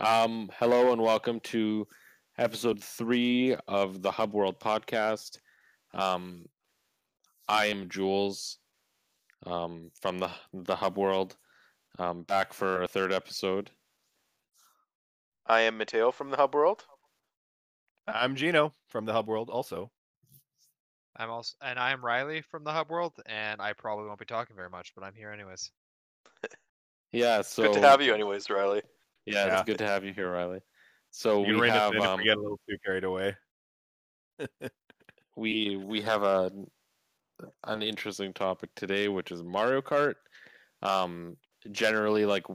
Um, hello and welcome to episode three of the Hub World podcast. Um, I am Jules um, from the the Hub World, um, back for a third episode. I am Matteo from the Hub World. I'm Gino from the Hub World also. I'm also, and I'm Riley from the Hub World, and I probably won't be talking very much, but I'm here anyways. Yeah, so Good to have you, anyways, Riley. Yeah, Yeah. it's good to have you here, Riley. So You we have um, we get a little too carried away. we we have a an interesting topic today, which is Mario Kart. Um, generally, like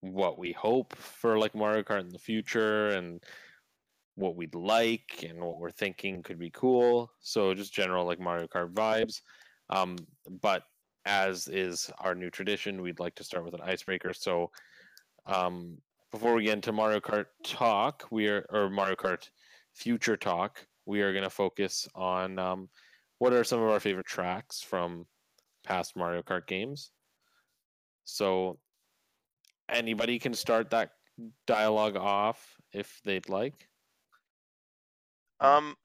what we hope for like Mario Kart in the future, and what we'd like, and what we're thinking could be cool. So just general like Mario Kart vibes. Um, but as is our new tradition, we'd like to start with an icebreaker. So, um, before we get into Mario Kart talk, we are or Mario Kart future talk, we are going to focus on um, what are some of our favorite tracks from past Mario Kart games. So, anybody can start that dialogue off if they'd like. Um,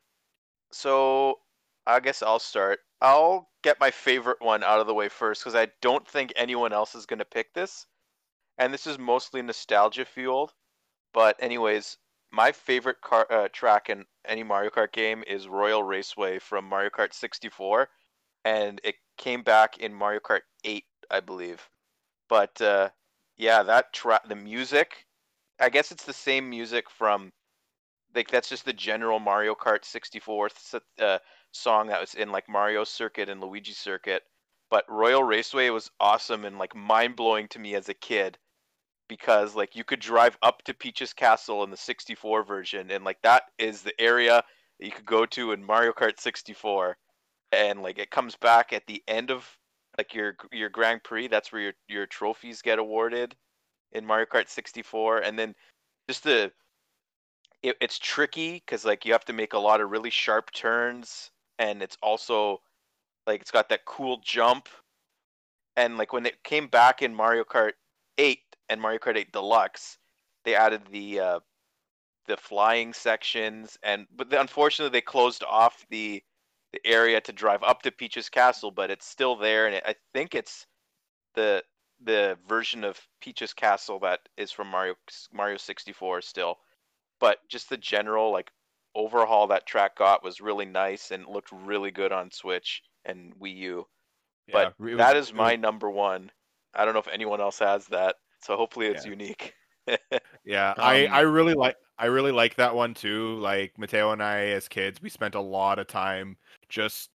so I guess I'll start. I'll get my favorite one out of the way first because I don't think anyone else is gonna pick this, and this is mostly nostalgia fueled. But anyways, my favorite car uh, track in any Mario Kart game is Royal Raceway from Mario Kart 64, and it came back in Mario Kart 8, I believe. But uh, yeah, that track, the music, I guess it's the same music from like that's just the general Mario Kart 64 th- uh, song that was in like Mario Circuit and Luigi Circuit. But Royal Raceway was awesome and like mind blowing to me as a kid because like you could drive up to Peach's Castle in the 64 version and like that is the area that you could go to in Mario Kart 64 and like it comes back at the end of like your your Grand Prix that's where your your trophies get awarded in Mario Kart 64 and then just the it, it's tricky because like you have to make a lot of really sharp turns and it's also like it's got that cool jump. And like when it came back in mario kart 8 and mario kart 8 deluxe they added the uh the flying sections and but the, unfortunately they closed off the the area to drive up to peach's castle but it's still there and it, i think it's the the version of peach's castle that is from mario mario 64 still but just the general like overhaul that track got was really nice and looked really good on Switch and Wii U. But Yeah, was- that is my was- number one. I don't know if anyone else has that, so hopefully it's Yeah. unique. Yeah, I Um, I really like I really like that one too. Like Matteo and I as kids, we spent a lot of time just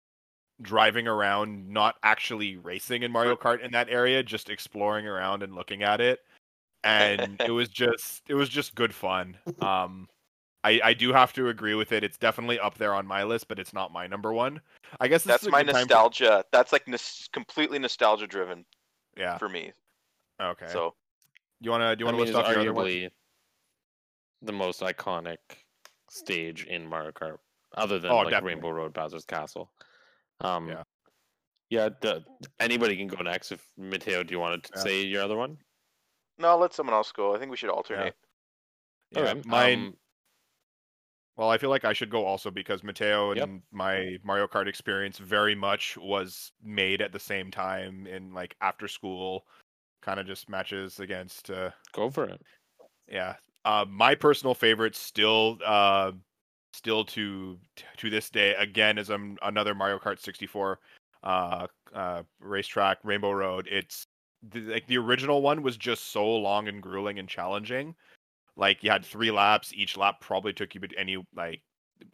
driving around, not actually racing in Mario Kart in that area, just exploring around and looking at it. And it was just it was just good fun. Um I, I do have to agree with it. It's definitely up there on my list, but it's not my number one. I guess this That's is my time for- nostalgia. That's like nos- completely nostalgia driven yeah. for me. Okay. So you wanna do you wanna mean, list it's off your other ones? arguably the most iconic stage in Mario Kart, other than Oh, like definitely. Rainbow Road Bowser's Castle. Um, Yeah. yeah. the- anybody can go next. If Matteo, do you want to Yeah. say your other one? no, I'll let someone else go. I think we should alternate. Yeah, Okay, mine. um, Well, I feel like I should go also because Matteo and Yep. my Mario Kart experience very much was made at the same time in like after school kind of just matches against uh go for it. yeah. Uh my personal favorite still uh still to to this day again is um, another Mario Kart 64 uh uh racetrack Rainbow Road. It's the, like the original one was just so long and grueling and challenging like you had three laps each lap probably took you any like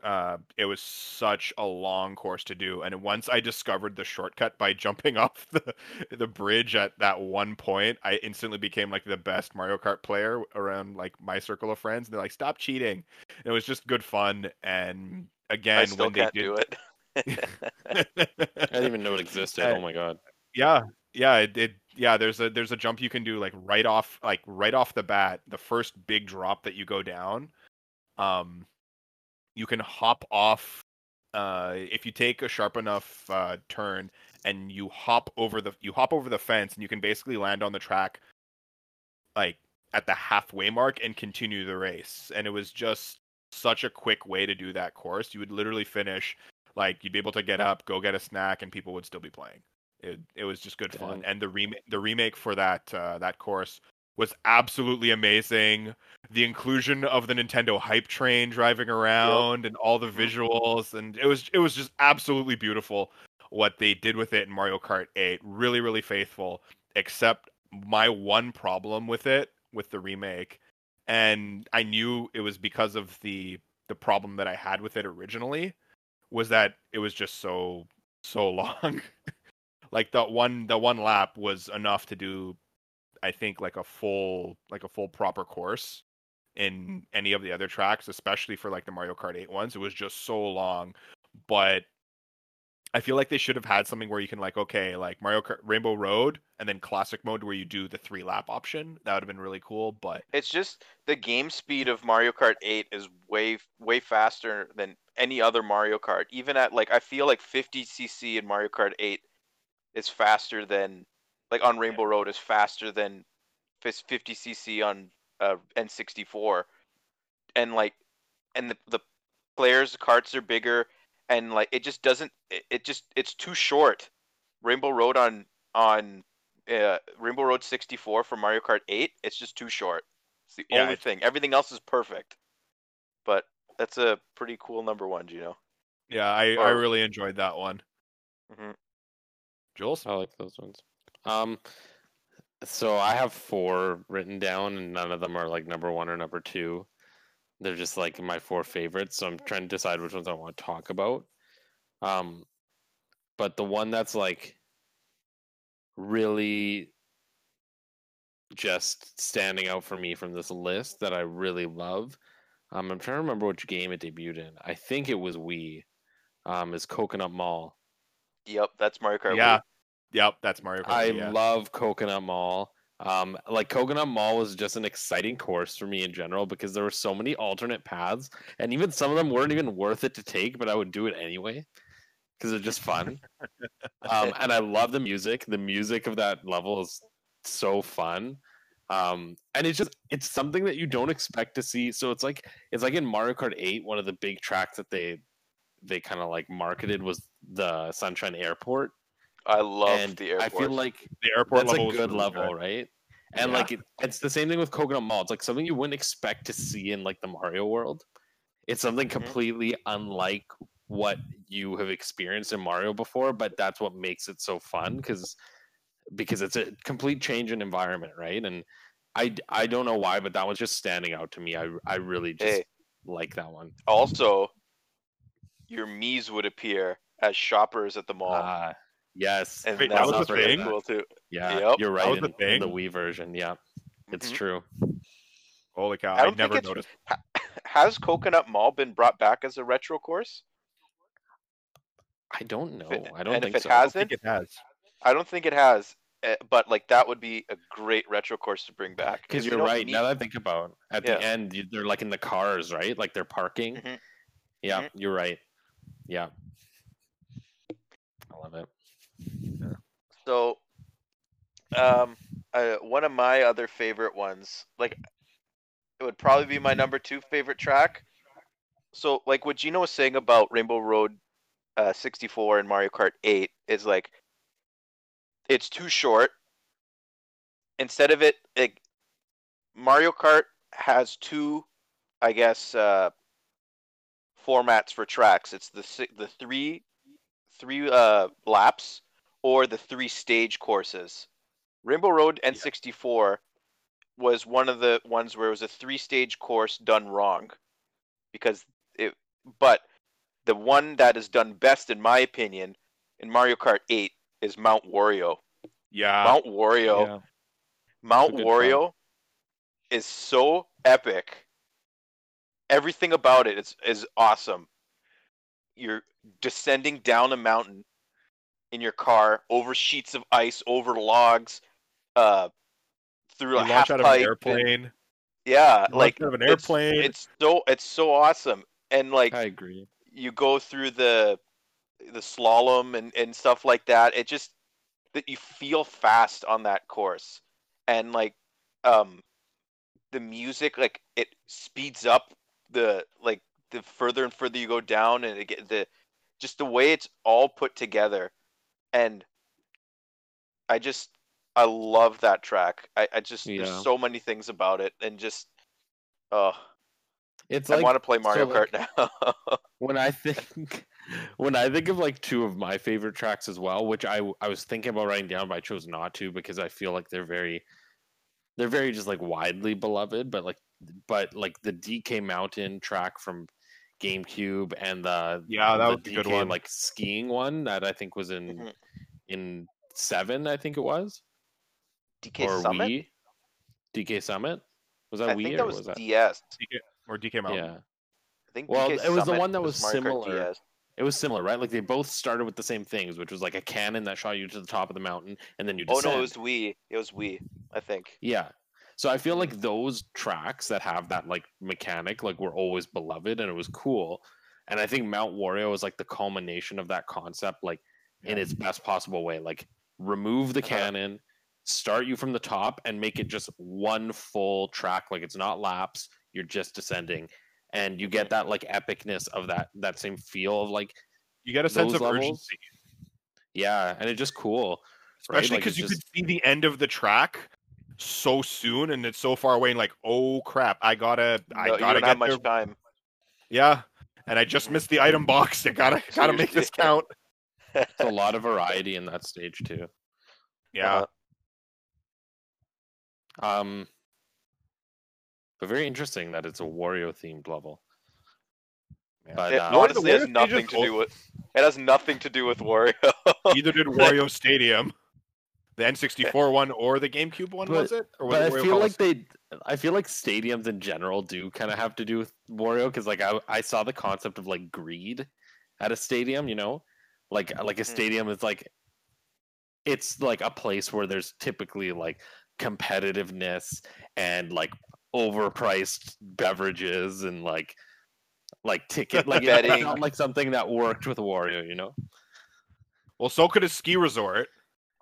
uh it was such a long course to do and once i discovered the shortcut by jumping off the the bridge at that one point i instantly became like the best mario kart player around like my circle of friends and they're like stop cheating and it was just good fun and again I still when they can't did do it. I didn't even know it existed. Uh, oh my god. yeah yeah it, it yeah there's a there's a jump you can do like right off like right off the bat the first big drop that you go down um you can hop off uh if you take a sharp enough uh turn and you hop over the you hop over the fence and you can basically land on the track like at the halfway mark and continue the race. And it was just such a quick way to do that course. You would literally finish like you'd be able to get up, go get a snack, and people would still be playing. It it was just good fun. And the remake the remake for that uh, that course was absolutely amazing. The inclusion of the Nintendo hype train driving around and all the mm-hmm. visuals and it was it was just absolutely beautiful what they did with it in Mario Kart 8. Really really faithful except my one problem with it with the remake and I knew it was because of the the problem that I had with it originally was that it was just so so long. like the one the one lap was enough to do I think like a full like a full proper course in any of the other tracks, especially for like the Mario Kart 8 ones. It was just so long. But I feel like they should have had something where you can like okay, like Mario Kart Rainbow Road and then classic mode where you do the three lap option. That would have been really cool, but It's just the game speed of Mario Kart 8 is way way faster than any other Mario Kart. Even at like I feel like 50cc in Mario Kart 8 is faster than like on Rainbow Road is faster than 50cc on uh, N64. And like and the the players carts are bigger and like it just doesn't it, it just it's too short. Rainbow Road on on uh, Rainbow Road 64 for Mario Kart 8, it's just too short. It's the Yeah, only it's- thing. Everything else is perfect. But that's a pretty cool number one, Gino. yeah, I, I really enjoyed that one. Mhm. Jules? I like those ones. Um, so I have four written down, and none of them are like number one or number two. They're just like my four favorites. So I'm trying to decide which ones I want to talk about. Um, but the one that's like really just standing out for me from this list that I really love. Um, I'm trying to remember which game it debuted in. I think it was Wii. Um, is Coconut Mall. Yep, that's Mario Kart. Yeah. Wii. Yep, that's Mario Kart. I yeah. love Coconut Mall. Um, like Coconut Mall was just an exciting course for me in general because there were so many alternate paths, and even some of them weren't even worth it to take, but I would do it anyway because it's just fun. um, and I love the music. The music of that level is so fun. Um, and it's just it's something that you don't expect to see. So it's like it's like in Mario Kart 8, one of the big tracks that they they kind of like marketed was the Sunshine Airport. I love and the airport. I feel like the airport that's level a good really level, right? And Yeah. like it, it's the same thing with Coconut Mall. It's like something you wouldn't expect to see in like the Mario world. It's something Mhm. completely unlike what you have experienced in Mario before, but that's what makes it so fun because because it's a complete change in environment, right? And I I don't know why, but that was just standing out to me. I I really just Hey. like that one. also your Mii's would appear as shoppers at the mall. Ah, yes, and Wait, that that was was a thing? cool too. yeah, Yep. you're That right. was a In, in the? Wii version, yeah, it's Mhm. true. Holy cow! I I never noticed. Has Coconut Mall been brought back as a retro course? I don't know. it- I don't and if think it so. I don't hasn't, think it has. I don't think it has. eh, But like that would be a great retro course to bring back. Because you you're right. Mii- Now that I think about, it, at Yeah. the end, they're like in the cars, right? Like they're parking. Mhm. Yeah, Mhm. you're right. Yeah, I love it. So, um, one of my other favorite ones, like, it would probably be my number two favorite track. So, like, what Gino was saying about Rainbow Road uh, 64 and Mario Kart 8 is like, it's too short. Instead of it, like, Mario Kart has two, I guess, uh, formats for tracks. It's the the three three uh laps or the three stage courses. Rainbow Road N64 was one of the ones where it was a three stage course done wrong. Because it but the one that is done best in my opinion in Mario Kart 8 is Mount Wario. Yeah. Mount Wario. Yeah. Mount Wario is so epic. Everything about it is is awesome. You're descending down a mountain in your car over sheets of ice, over logs, uh, through You a launch half out of pipe. an and- airplane. yeah, You like launch out of an it's- airplane. It's, so it's so awesome, and like I agree. you go through the the slalom and, and stuff like that it just that you feel fast on that course and like um the music like it speeds up the like the further and further you go down and it get the just the way it's all put together and I just I love that track. I, I just Yeah. there's so many things about it and just oh It's I like want to play Mario so, Kart like, now. when I think when I think of like two of my favorite tracks as well, which I I was thinking about writing down, but I chose not to because I feel like they're very they're very just like widely beloved, but like but like the DK Mountain track from GameCube and the Yeah, that the was a good one. like skiing one that I think was in Mhm. in seven, I think it was. DK or Summit? Wii. DK Summit? Was that I Wii think or that was, was that DS. DK, or DK Mountain. Yeah. I think Well, DK it was the one that was Mario similar. DS. It was similar, right? Like they both started with the same things, which was like a cannon that shot you to the top of the mountain, and then you Oh no, it was Wii. It was Wii, I think. Yeah. So I feel like those tracks that have that like mechanic, like were always beloved, and it was cool. And I think Mount Wario is like the culmination of that concept, like in its best possible way. Like remove the cannon, start you from the top, and make it just one full track. Like it's not laps, you're just descending, and you get that like epicness of that that same feel of like You get a sense of levels, urgency, yeah, and it's just cool. especially Like, because it's you could see the end of the track so soon, and it's so far away. And like, oh crap, I gotta, I No, you gotta get much there. time. Yeah, and I just missed the item box. I gotta, gotta make this count. It's a lot of variety in that stage too. Yeah, Uh-huh. Um, but very interesting that it's a Wario themed level. Yeah. But It uh, Wario- honestly has nothing to do with. It has nothing to do with Wario. Neither did Wario Stadium, the N64 one or the GameCube one, was it? Or but I feel like they, I feel like stadiums in general do kind of have to do with Wario because like I, I saw the concept of like greed at a stadium, you know, like like a Mhm. stadium is like, it's like a place where there's typically like competitiveness and like overpriced beverages and like like ticket like it Betting. felt like something that worked with Wario, you know. well, so could a ski resort.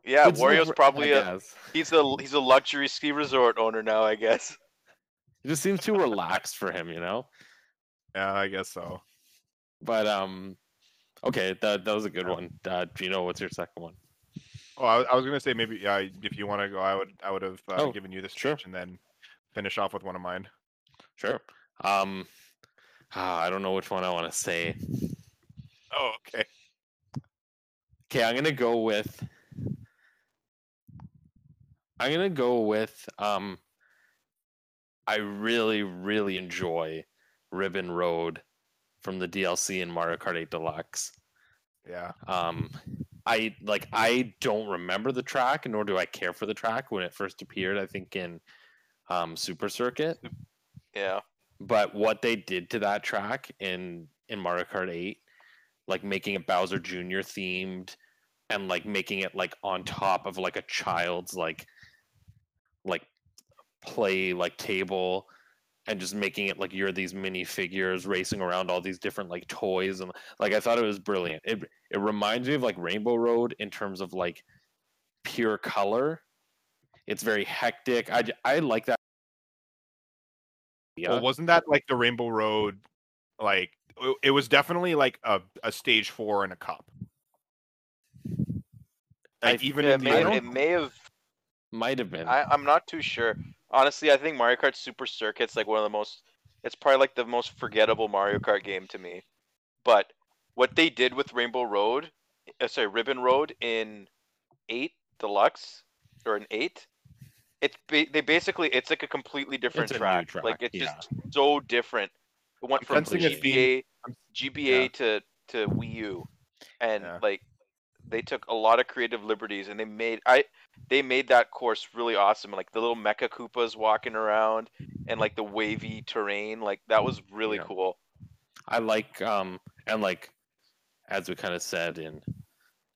Yeah, It's Wario's over- probably a he's a he's a luxury ski resort owner now, I guess. It just seems too relaxed for him, you know. Yeah, I guess so. But um, okay, that that was a good Yeah. one. Uh, Gino, what's your second one? Oh, I, I was gonna say maybe yeah, if you want to go, I would I would have uh, Oh, given you this sure. and then finish off with one of mine. Sure. Um, ah, I don't know which one I want to say. Oh, okay. Okay, I'm gonna go with. I'm gonna go with. Um, I really, really enjoy Ribbon Road from the DLC in Mario Kart 8 Deluxe. Yeah. Um, I like. I don't remember the track, nor do I care for the track when it first appeared. I think in um, Super Circuit. Yeah. but what they did to that track in in Mario Kart 8 like making it Bowser Jr. themed and like making it like on top of like a child's like like play like table and just making it like you're these mini figures racing around all these different like toys and like I thought it was brilliant. It it reminds me of like Rainbow Road in terms of like pure color. It's very hectic. I I like that. Yeah. Well, wasn't that like the Rainbow Road? Like it- it was definitely like a, a stage four and a cup. I- even Yeah, in it, the may, it may have. Might have been. I, I'm not too sure. Honestly, I think Mario Kart Super Circuit's like one of the most. It's probably like the most forgettable Mario Kart game to me. But what they did with Rainbow Road, uh, sorry, Ribbon Road in eight Deluxe or in eight, it's ba- they basically it's like a completely different It's a new track. track, Like it's yeah. just so different. It went from Sensing a GBA I'm- GBA yeah. to to Wii U, and Yeah. like they took a lot of creative liberties, and they made I they made that course really awesome. Like the little Mecha Koopas walking around, and like the wavy terrain, like that was really Yeah. cool. I like um and like as we kind of said in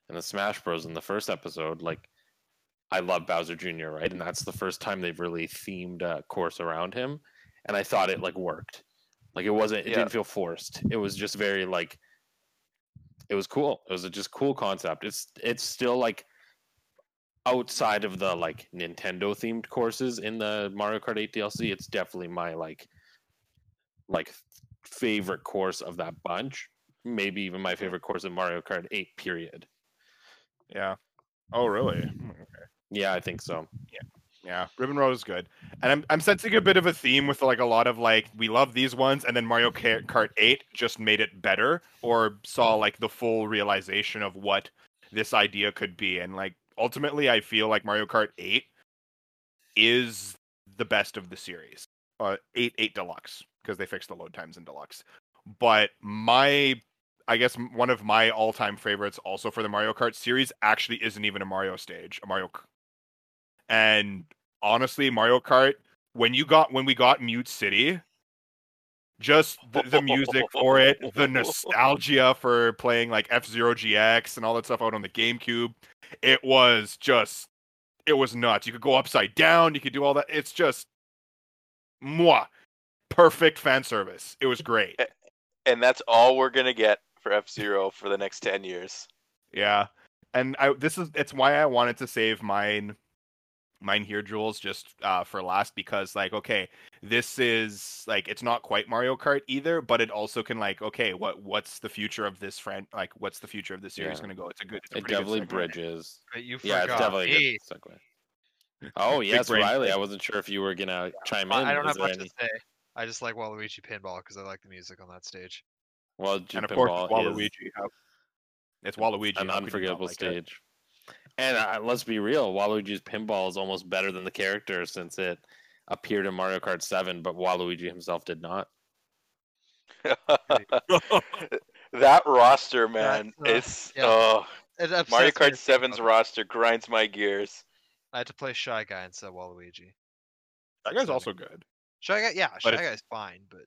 in the Smash Bros in the first episode, like I love Bowser Jr. right, and that's the first time they've really themed a course around him, and I thought it like worked. Like it wasn't, it Yeah. didn't feel forced. It was just very like, it was cool. It was a just cool concept. It's it's still like outside of the like Nintendo themed courses in the Mario Kart 8 DLC, it's definitely my like like favorite course of that bunch. Maybe even my favorite course in Mario Kart 8 period. Yeah. Oh, really? Hmm, Yeah, I think so. Yeah, Ribbon Road is good, and I'm I'm sensing a bit of a theme with like a lot of like we love these ones, and then Mario Kart 8 just made it better, or saw like the full realization of what this idea could be, and like ultimately, I feel like Mario Kart 8 is the best of the series. Uh, 8 8 Deluxe because they fixed the load times in Deluxe, but my I guess one of my all-time favorites also for the Mario Kart series actually isn't even a Mario stage, a Mario and honestly, Mario Kart, when you got when we got Mute City, just the, the music for it, the nostalgia for playing like F Zero GX and all that stuff out on the GameCube, it was just it was nuts. You could go upside down, you could do all that. It's just moi. Perfect fan service. It was great. and that's all we're gonna get for F Zero for the next ten years. Yeah. And I this is it's why I wanted to save mine mine here Jules just uh for last because like okay, this is like it's not quite Mario Kart either, but it also can like okay, what what's the future of this friend like what's the future of this series Yeah. going to go? It's a good it's a It pretty good definitely bridges. But you Yeah, it's definitely a good segue. Oh yes, Riley. I wasn't sure if you were gonna chime in. I I don't Was have much any- to say. I just like Waluigi Pinball because I like the music on that stage. Well, And of course Pinball it's Waluigi. How- It's Waluigi. an how could unforgettable like it? stage. And uh, let's be real, Waluigi's pinball is almost better than the character since it appeared in Mario Kart 7, but Waluigi himself did not. that roster, man, That's, uh, it's yeah. oh It Mario Kart to 7's about it. roster grinds my gears. I had to play Shy Guy instead of Waluigi. That guy's also good. Shy Guy, yeah, But Shy it's- Guy's fine, but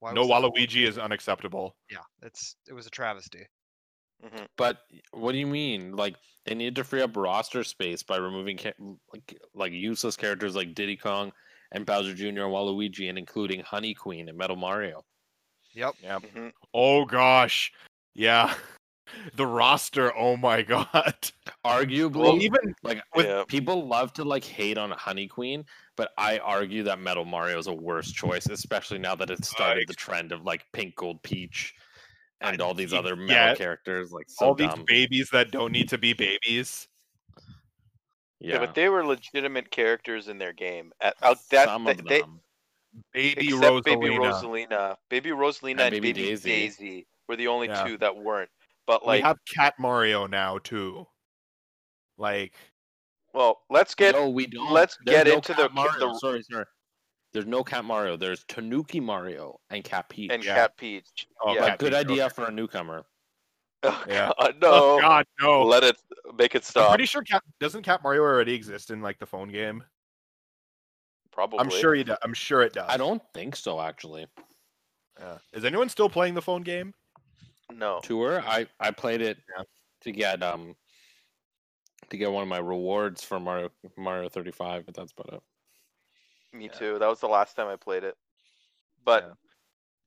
why No Waluigi is unacceptable. Yeah, it's it was a travesty. Mhm. But what do you mean? Like they need to free up roster space by removing ca- like like useless characters like Diddy Kong and Bowser Jr. and Waluigi, and including Honey Queen and Metal Mario. Yep. Yeah. Mhm. Oh gosh. Yeah. The roster, oh my god. Arguably, Well, even like with- Yeah. people love to like hate on Honey Queen, but I argue that Metal Mario is a worse choice, especially now that it's started the trend of like Pink Gold Peach and I- all these other metal yeah. characters. Like so all these babies that don't need to be babies. Yeah. yeah, but they were legitimate characters in their game. At, out that, some they, of they- them. Baby except Rosalina. Baby Rosalina, Baby Rosalina, and, And Baby, Baby Daisy. Daisy. were the only Yeah. two that weren't. But like, we have Cat Mario now too. Like well, let's get no, we don't. let's There's get no into Cat the- Mario. the- Sorry, sorry. There's no Cat Mario. There's Tanuki Mario and Cat Peach. and Yeah. Cat Peach. Oh, yeah. But Cat good Peach, idea okay. for a newcomer. Oh, Yeah. God, no. oh god, no. Let it make it I'm stop. pretty sure Cat doesn't Cat Mario already exist in like the phone game. Probably. I'm sure he does. I'm sure it does. I don't think so, actually. Yeah. Is anyone still playing the phone game? No. Tour. I I played it Yeah. to get um to get one of my rewards for Mario Mario 35, but that's about it. Me Yeah. too. That was the last time I played it. But,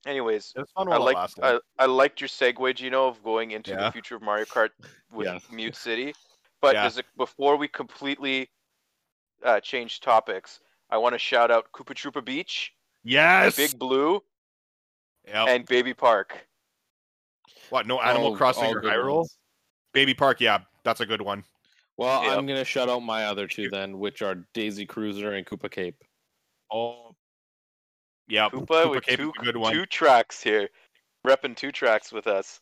anyways, It was fun I while it lasted. I, I liked your segue, Gino, of going into Yeah. the future of Mario Kart with Yes. Mute City. But Yeah. as a, before we completely uh, change topics, I want to shout out Koopa Troopa Beach, yes. Big Blue, Yep. and Baby Park. what? No Animal All- Crossing all or Hyrule? ones. Baby Park. Yeah, that's a good one. Well, Yep. I'm gonna shout out my other two then, which are Daisy Cruiser and Koopa Cape. Oh. Yeah, Koopa, with Cape two, good one. two tracks here, repping two tracks with us.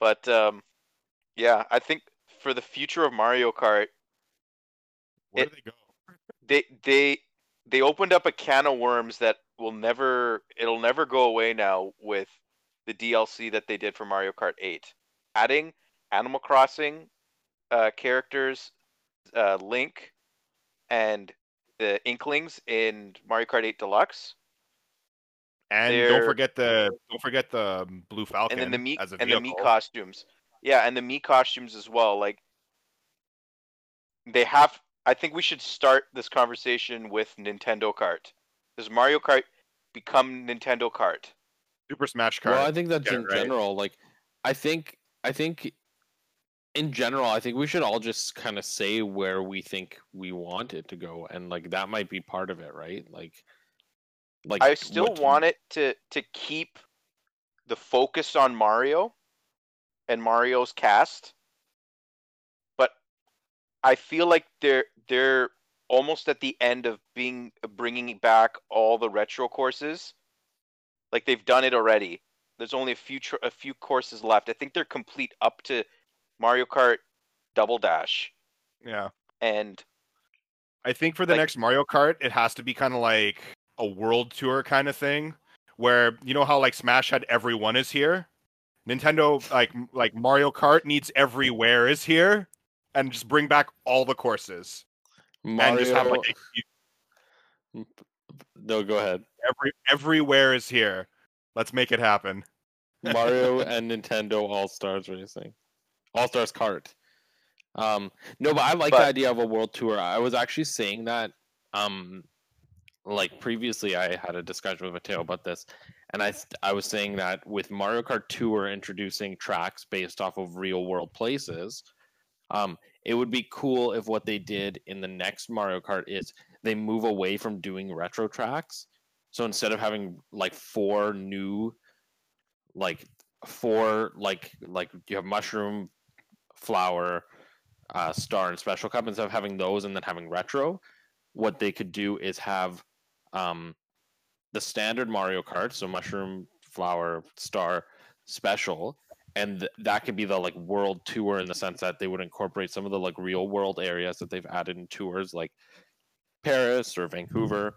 But um, yeah, I think for the future of Mario Kart, Where it- do they go? they they they opened up a can of worms that will never it'll never go away now with the DLC that they did for Mario Kart 8. Adding Animal Crossing uh, characters, uh, Link, and the Inklings in Mario Kart 8 Deluxe, And they're- don't forget the don't forget the um, Blue Falcon and then the Mii as a and the vehicle. Mii costumes. Yeah, and the Mii costumes as well. Like they have. I think we should start this conversation with Nintendo Kart. Does Mario Kart become Nintendo Kart? Super Smash Kart. Well, I think that's get in it right. general. Like, I think I think in general, I think we should all just kind of say where we think we want it to go, and like that might be part of it, right? Like, like I still want it to to keep the focus on Mario and Mario's cast, but I feel like they're they're almost at the end of being bringing back all the retro courses. Like they've done it already. There's only a few tr- a few courses left. I think they're complete up to Mario Kart Double Dash, Yeah. and I think for the Like- next Mario Kart, it has to be kind of like a world tour kind of thing, where you know how like Smash had everyone is here. Nintendo like like Mario Kart needs everywhere is here, and just bring back all the courses Mario. and just have like a huge- no, go ahead. every everywhere is here. Let's make it happen. Mario and Nintendo All Stars Racing, All Stars Kart. Um, no, but I like But- the idea of a world tour. I was actually saying that, um, like previously, I had a discussion with Matteo about this, and I I was saying that with Mario Kart Tour introducing tracks based off of real world places, um, it would be cool if what they did in the next Mario Kart is they move away from doing retro tracks. So instead of having like four new like four like like you have mushroom flower uh star and special cup instead of having those and then having retro what they could do is have um the standard mario kart so mushroom flower star special and th- that could be the like world tour in the sense that they would incorporate some of the like real world areas that they've added in tours like paris or vancouver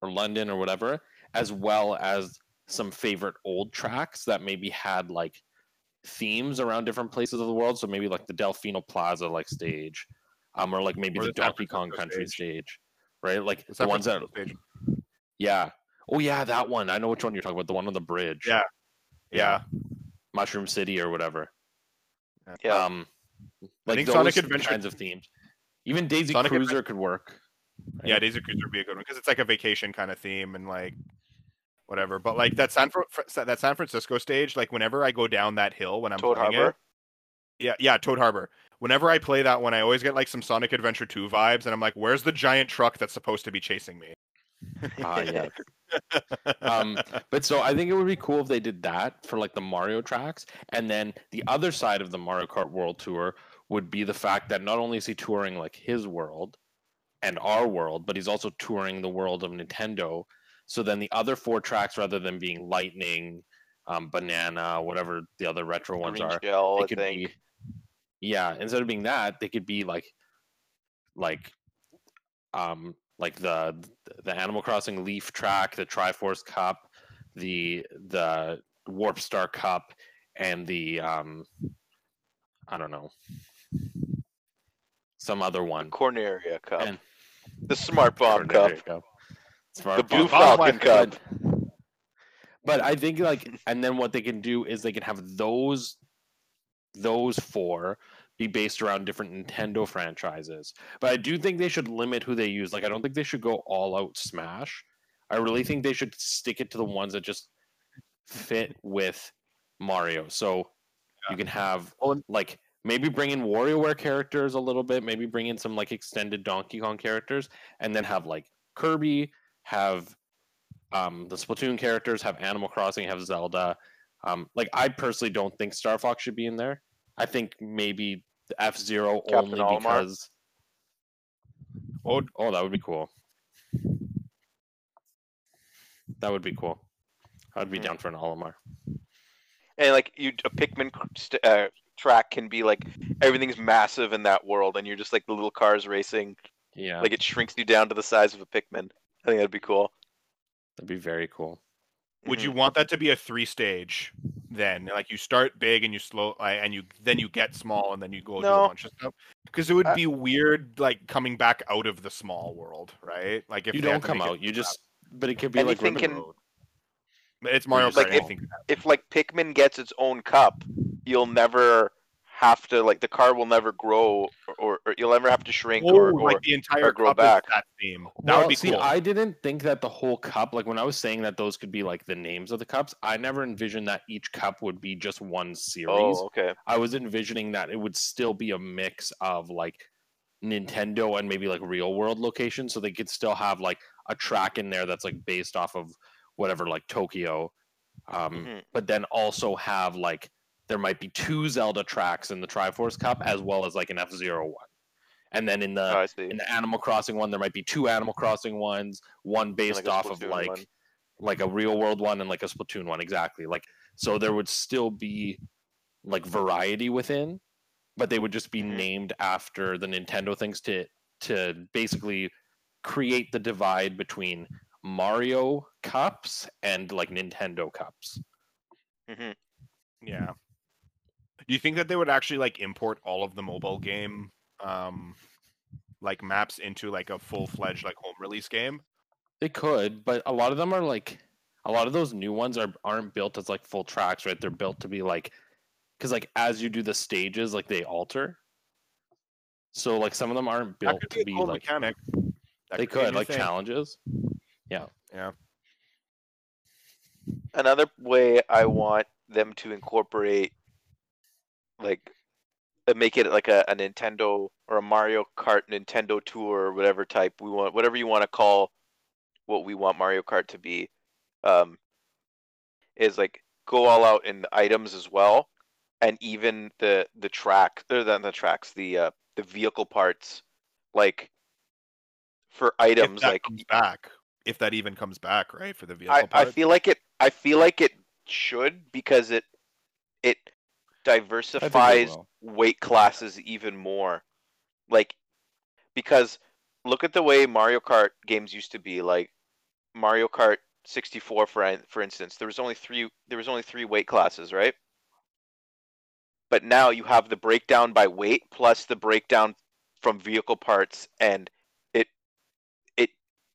or london or whatever as well as some favorite old tracks that maybe had like themes around different places of the world. So maybe like the Delfino Plaza like stage, um, or like maybe Or the, the Donkey Kong Country stage. stage, right? Like The the ones that, Francisco stage. yeah. Oh yeah, that one. I know which one you're talking about. The one on the bridge. Yeah. Yeah. Mushroom City or whatever. yeah, Um, like those Sonic Adventure- kinds of themes. Even Daisy Sonic Cruiser could work. Yeah, Daisy Cruiser would be a good one because it's like a vacation kind of theme and like whatever. But like that San Fr- that San Francisco stage, like whenever I go down that hill when I'm Toad playing Harbor. it, yeah, yeah, Toad Harbor. Whenever I play that one, I always get like some Sonic Adventure 2 vibes, and I'm like, "Where's the giant truck that's supposed to be chasing me?" Ah, yeah. um, but so I think it would be cool if they did that for like the Mario tracks, and then the other side of the Mario Kart World Tour would be the fact that not only is he touring like his world and our world, but he's also touring the world of Nintendo. So then the other four tracks, rather than being Lightning, um, Banana, whatever the other retro ones Green are, Shell, they could be yeah instead of being that they could be like like um like the the animal crossing leaf track the triforce cup the the warp star cup and the um i don't know some other one. Corneria Cup, And- the Smart Bomb Cup, Cup. The Blue Bomb. Falcon Cup. But I think like, and then what they can do is they can have those, those four be based around different Nintendo franchises. But I do think they should limit who they use. Like, I don't think they should go all out Smash. I really think they should stick it to the ones that just fit with Mario. So you can have like maybe bring in WarioWare characters a little bit, maybe bring in some like extended Donkey Kong characters, and then have like Kirby, have um, the Splatoon characters, have Animal Crossing, have Zelda. Um, like I personally don't think Star Fox should be in there. I think maybe F Zero only Olimar? because Oh, oh that would be cool. That would be cool. I'd be Mhm. down for an Olimar. and like you, a Pikmin st- uh, track can be like everything's massive in that world, and you're just like the little cars racing. Yeah, Like it shrinks you down to the size of a Pikmin. I think that'd be cool. that'd be very cool. would you Mhm. want that to be a three stage? Then, like you start big and you slow, and you then you get small and then you go do No. a bunch of stuff. Because it would I- be weird, like coming back out of the small world, right? Like if you they have don't to come make it out. You just, but it could be like Anything Ribbon can- Road. But It's Mario Kart. Like, if- anything can happen. If like Pikmin gets its own cup, you'll never have to like the car will never grow or, or, or you'll never have to shrink Oh, or, or like the entire grow cup back. that theme. That well, would be see, cool. I didn't think that the whole cup, like when I was saying that those could be like the names of the cups, I never envisioned that each cup would be just one series. oh okay I was envisioning that it would still be a mix of like Nintendo and maybe like real world locations, so they could still have like a track in there that's like based off of whatever, like Tokyo, um, Mhm. but then also have like there might be two Zelda tracks in the Triforce Cup as well as like an F Zero one, and then in the oh, in the Animal Crossing one, there might be two Animal Crossing ones, one based like, a off of like one. like a real world one and like a Splatoon one, exactly. Like so, there would still be like variety within, but they would just be Mhm. named after the Nintendo things to to basically create the divide between Mario cups and like Nintendo cups. hmm Yeah. Do you think that they would actually like import all of the mobile game um like maps into like a full fledged like home release game? They could, but a lot of them are like a lot of those new ones are aren't built as like full tracks, right? They're built to be like because like as you do the stages, like they alter. So like some of them aren't That built could to be be a cool like mechanic. That they be a could like thing. challenges. Yeah. Yeah. another way I want them to incorporate like uh, make it like a, a Nintendo or a Mario Kart Nintendo Tour or whatever type we want whatever you want to call what we want Mario Kart to be um is like go all out in the items as well and even the the track or than the tracks the uh the vehicle parts like for items that like comes back, if that even comes back, right, for the vehicle I, I feel like it I feel like it should because it it I think they diversifies will. weight classes even more. Like because look at the way Mario Kart games used to be like Mario Kart 64 for for instance there was only 3 there was only 3 weight classes, right? But now you have the breakdown by weight plus the breakdown from vehicle parts and it it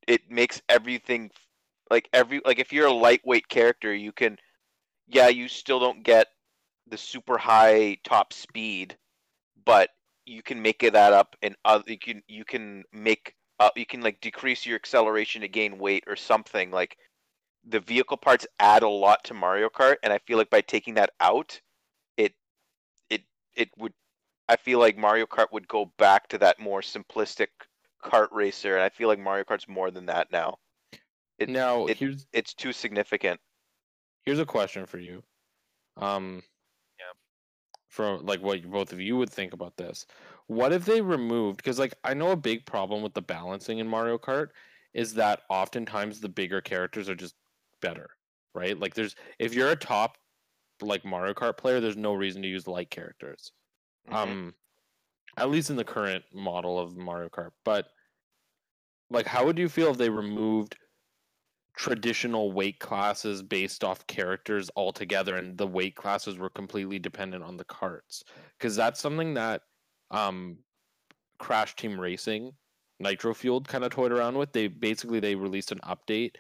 it makes everything like every like if you're a lightweight character you can yeah you still don't get the super high top speed but you can make it that up and other you can you can make uh, you can like decrease your acceleration to gain weight or something like the vehicle parts add a lot to Mario Kart and I feel like by taking that out it it it would I feel like Mario Kart would go back to that more simplistic kart racer and I feel like Mario Kart's more than that now It- now it- here's it's too significant here's a question for you. Um. From like what both of you would think about this. What if they removed because like I know a big problem with the balancing in Mario Kart is that oftentimes the bigger characters are just better, right? Like there's if you're a top like Mario Kart player, there's no reason to use light characters. Mhm. Um at least in the current model of Mario Kart. But like how would you feel if they removed traditional weight classes based off characters altogether and the weight classes were completely dependent on the carts. Because that's something that um crash team racing nitro fueled kind of toyed around with. They basically they released an update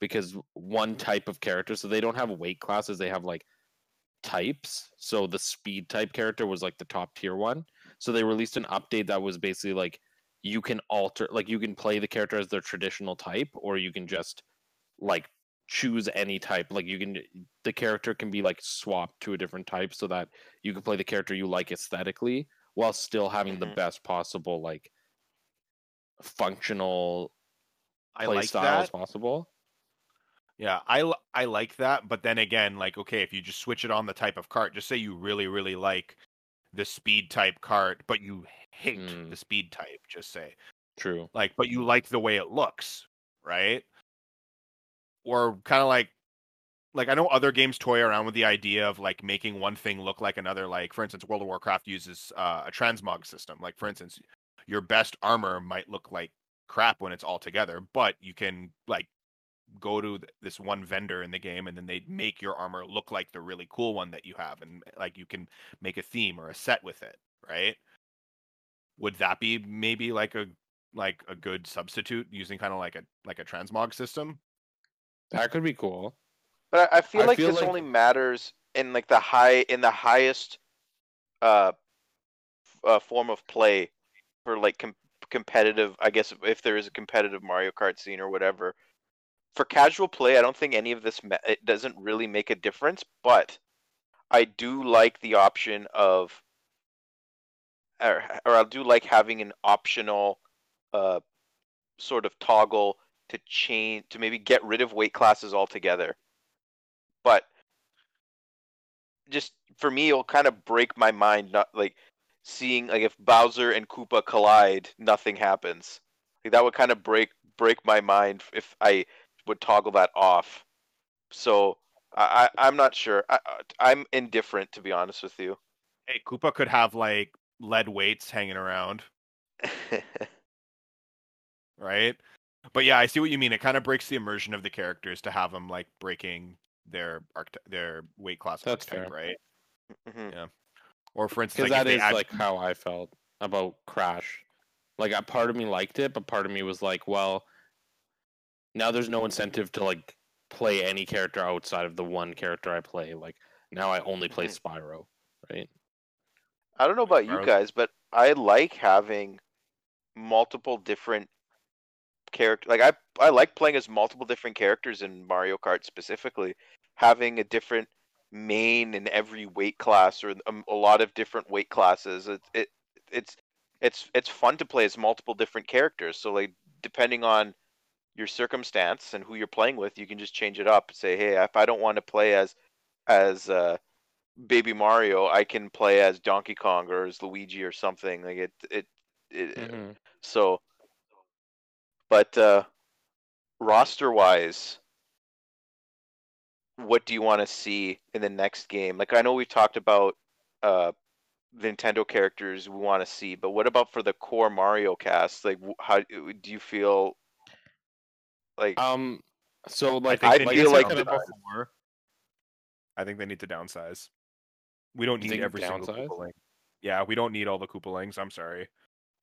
because one type of character so they don't have weight classes they have like types. So the speed type character was like the top tier one. So they released an update that was basically like you can alter like you can play the character as their traditional type or you can just like choose any type like you can the character can be like swapped to a different type so that you can play the character you like aesthetically while still having the Mhm. best possible like functional I play like style that. as possible Yeah, I I like that, but then again, like okay, if you just switch it on the type of cart, just say you really really like the speed type cart, but you hate Mm. the speed type, just say. true Like but you like the way it looks, right? Or kind of like like I know other games toy around with the idea of like making one thing look like another like for instance World of Warcraft uses uh, a transmog system. Like for instance, your best armor might look like crap when it's all together, but you can like go to th- this one vendor in the game and then they make your armor look like the really cool one that you have and like you can make a theme or a set with it right would that be maybe like a like a good substitute using kind of like a like a transmog system that could be cool But I, I feel I like feel this like- only matters in like the high in the highest uh uh, form of play for like com- competitive. I guess if there is a competitive Mario Kart scene or whatever. For casual play, I don't think any of this ma- it doesn't really make a difference, but I do like the option of, or, or I do like having an optional, uh, sort of toggle to change to maybe get rid of weight classes altogether. But just for me, it'll kind of break my mind. Not like seeing like if Bowser and Koopa collide, nothing happens. Like that would kind of break break my mind if I would toggle that off. So I, I I'm not sure. I, I- I'm indifferent to be honest with you. Hey, Koopa could have like lead weights hanging around, right? But yeah, I see what you mean. It kind of breaks the immersion of the characters to have them like breaking their archety- their weight class That's archetype, fair. right? Mhm. Or for instance, because like, if that they is add- like how I felt about Crash. Like, a part of me liked it, but part of me was like, well, now there's no incentive to like play any character outside of the one character I play. Like now I only play Mhm. Spyro, right? I don't know about you guys, but I like having multiple different character. Like I, I like playing as multiple different characters in Mario Kart specifically. Having a different main in every weight class or um, a lot of different weight classes. It, it, it's, it's, it's fun to play as multiple different characters. So like depending on your circumstance and who you're playing with, you can just change it up. Say, hey, if I don't want to play as, as uh, Baby Mario, I can play as Donkey Kong or as Luigi or something. Like it, it, it Mm-hmm. so. But uh, roster wise, what do you want to see in the next game? Like I know we've talked about uh, Nintendo characters we want to see, but what about for the core Mario cast? Like, how do you feel? Like, Um, so like I think I they like need feel to like the- before, I think they need to downsize. We don't need think every single downsize? Koopaling. Yeah, we don't need all the Koopalings. I'm sorry.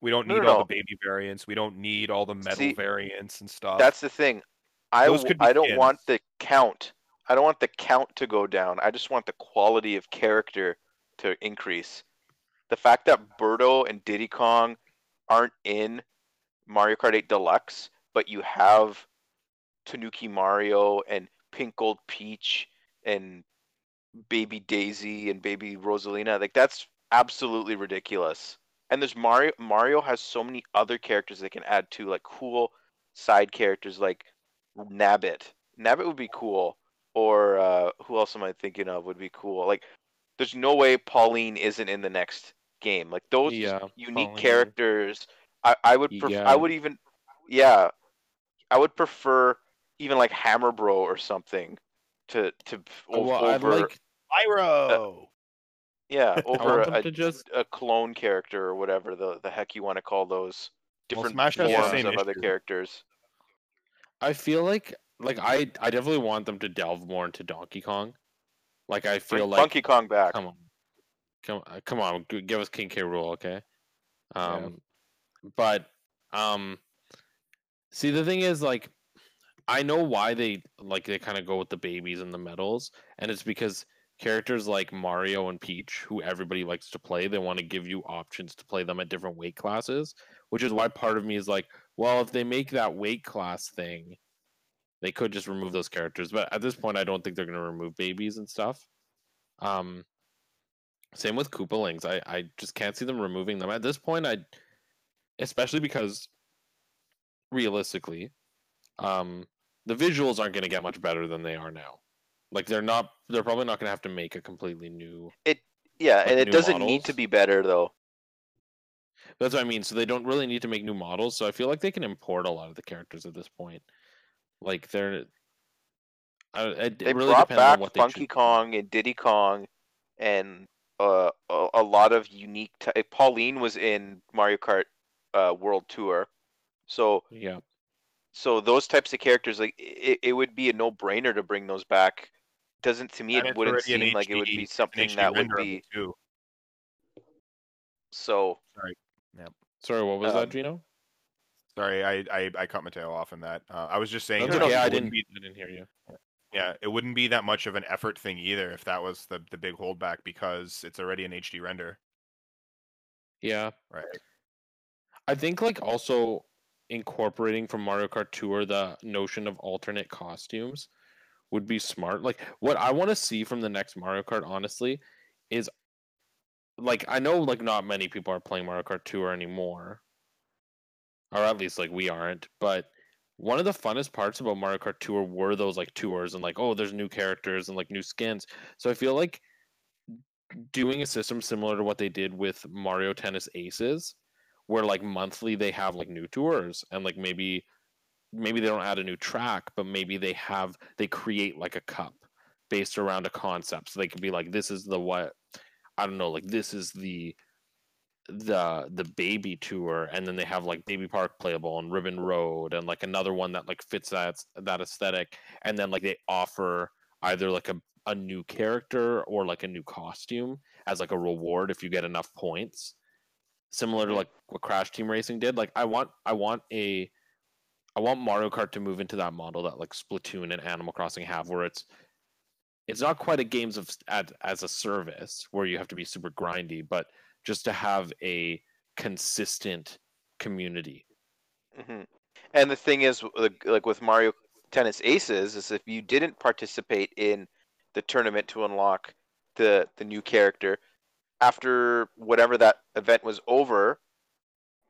We don't need no, all no. the baby variants. We don't need all the metal See, variants and stuff. that's the thing. I those could be I don't skins. want the count. I don't want the count to go down. I just want the quality of character to increase. The fact that Birdo and Diddy Kong aren't in Mario Kart 8 Deluxe, but you have Tanuki Mario and Pink Gold Peach and Baby Daisy and Baby Rosalina, like that's absolutely ridiculous. And there's Mario Mario has so many other characters they can add to, like cool side characters like Nabbit. Nabbit would be cool. Or uh, who else am I thinking of would be cool? Like, there's no way Pauline isn't in the next game. Like those Yeah, unique Pauline. characters. I, I would pref- Yeah. I would even yeah, I would prefer even like Hammer Bro or something to to ov- well, I'd like Pyro. Yeah over them a, to just a clone character or whatever the the heck you want to call those Well, different Smash has the forms same of other issue. characters. I feel like like I I definitely want them to delve more into Donkey Kong. Like I feel Bring like Donkey Kong back. come on, come uh, come on, g- give us King K. Rool, okay? Um, but um, see the thing is like, I know why they like they kind of go with the babies and the metals, and it's because characters like Mario and Peach, who everybody likes to play, they want to give you options to play them at different weight classes, which is why part of me is like, well, if they make that weight class thing, they could just remove those characters. But at this point, I don't think they're going to remove babies and stuff. Um, same with Koopalings. I I just can't see them removing them at this point. I, especially because realistically, um, the visuals aren't going to get much better than they are now. Like they're not. They're probably not going to have to make a completely new. It Yeah, like and it doesn't need to be better though. That's what I mean. So they don't really need to make new models. So I feel like they can import a lot of the characters at this point. Like they're. I, it, They really brought back Funky. Kong and Diddy Kong, and uh, a, a lot of unique. T- Pauline was in Mario Kart uh, World Tour, so Yeah. so those types of characters, like it, it would be a no brainer to bring those back. Doesn't to me And it wouldn't already an seem like it would be something that would be it, too. so. Sorry, what was Um, that, Gino? Sorry, I, I I cut Matteo off on that. Uh, I was just saying. That's that okay. it I didn't. Be, I didn't hear you. yeah, it wouldn't be that much of an effort thing either if that was the the big holdback because it's already an HD render. Yeah. Right. I think like also incorporating from Mario Kart Tour the notion of alternate costumes would be smart. Like what I want to see from the next Mario Kart honestly is like I know like not many people are playing Mario Kart Tour anymore. Or at least like we aren't, but one of the funnest parts about Mario Kart Tour were those like tours and like oh there's new characters and like new skins. So I feel like doing a system similar to what they did with Mario Tennis Aces where like monthly they have like new tours and like maybe maybe they don't add a new track but maybe they have they create like a cup based around a concept. So they can be like this is the what i don't know like this is the the the baby tour and then they have like baby park playable and ribbon road and like another one that like fits that that aesthetic. And then like they offer either like a, a new character or like a new costume as like a reward if you get enough points. Similar to like what crash team racing did like i want i want a i want mario kart to move into that model that like splatoon and animal crossing have where it's it's not quite a games of as a service where you have to be super grindy but just to have a consistent community. hmm And the thing is, like with Mario Tennis Aces, is if you didn't participate in the tournament to unlock the the new character, after whatever that event was over,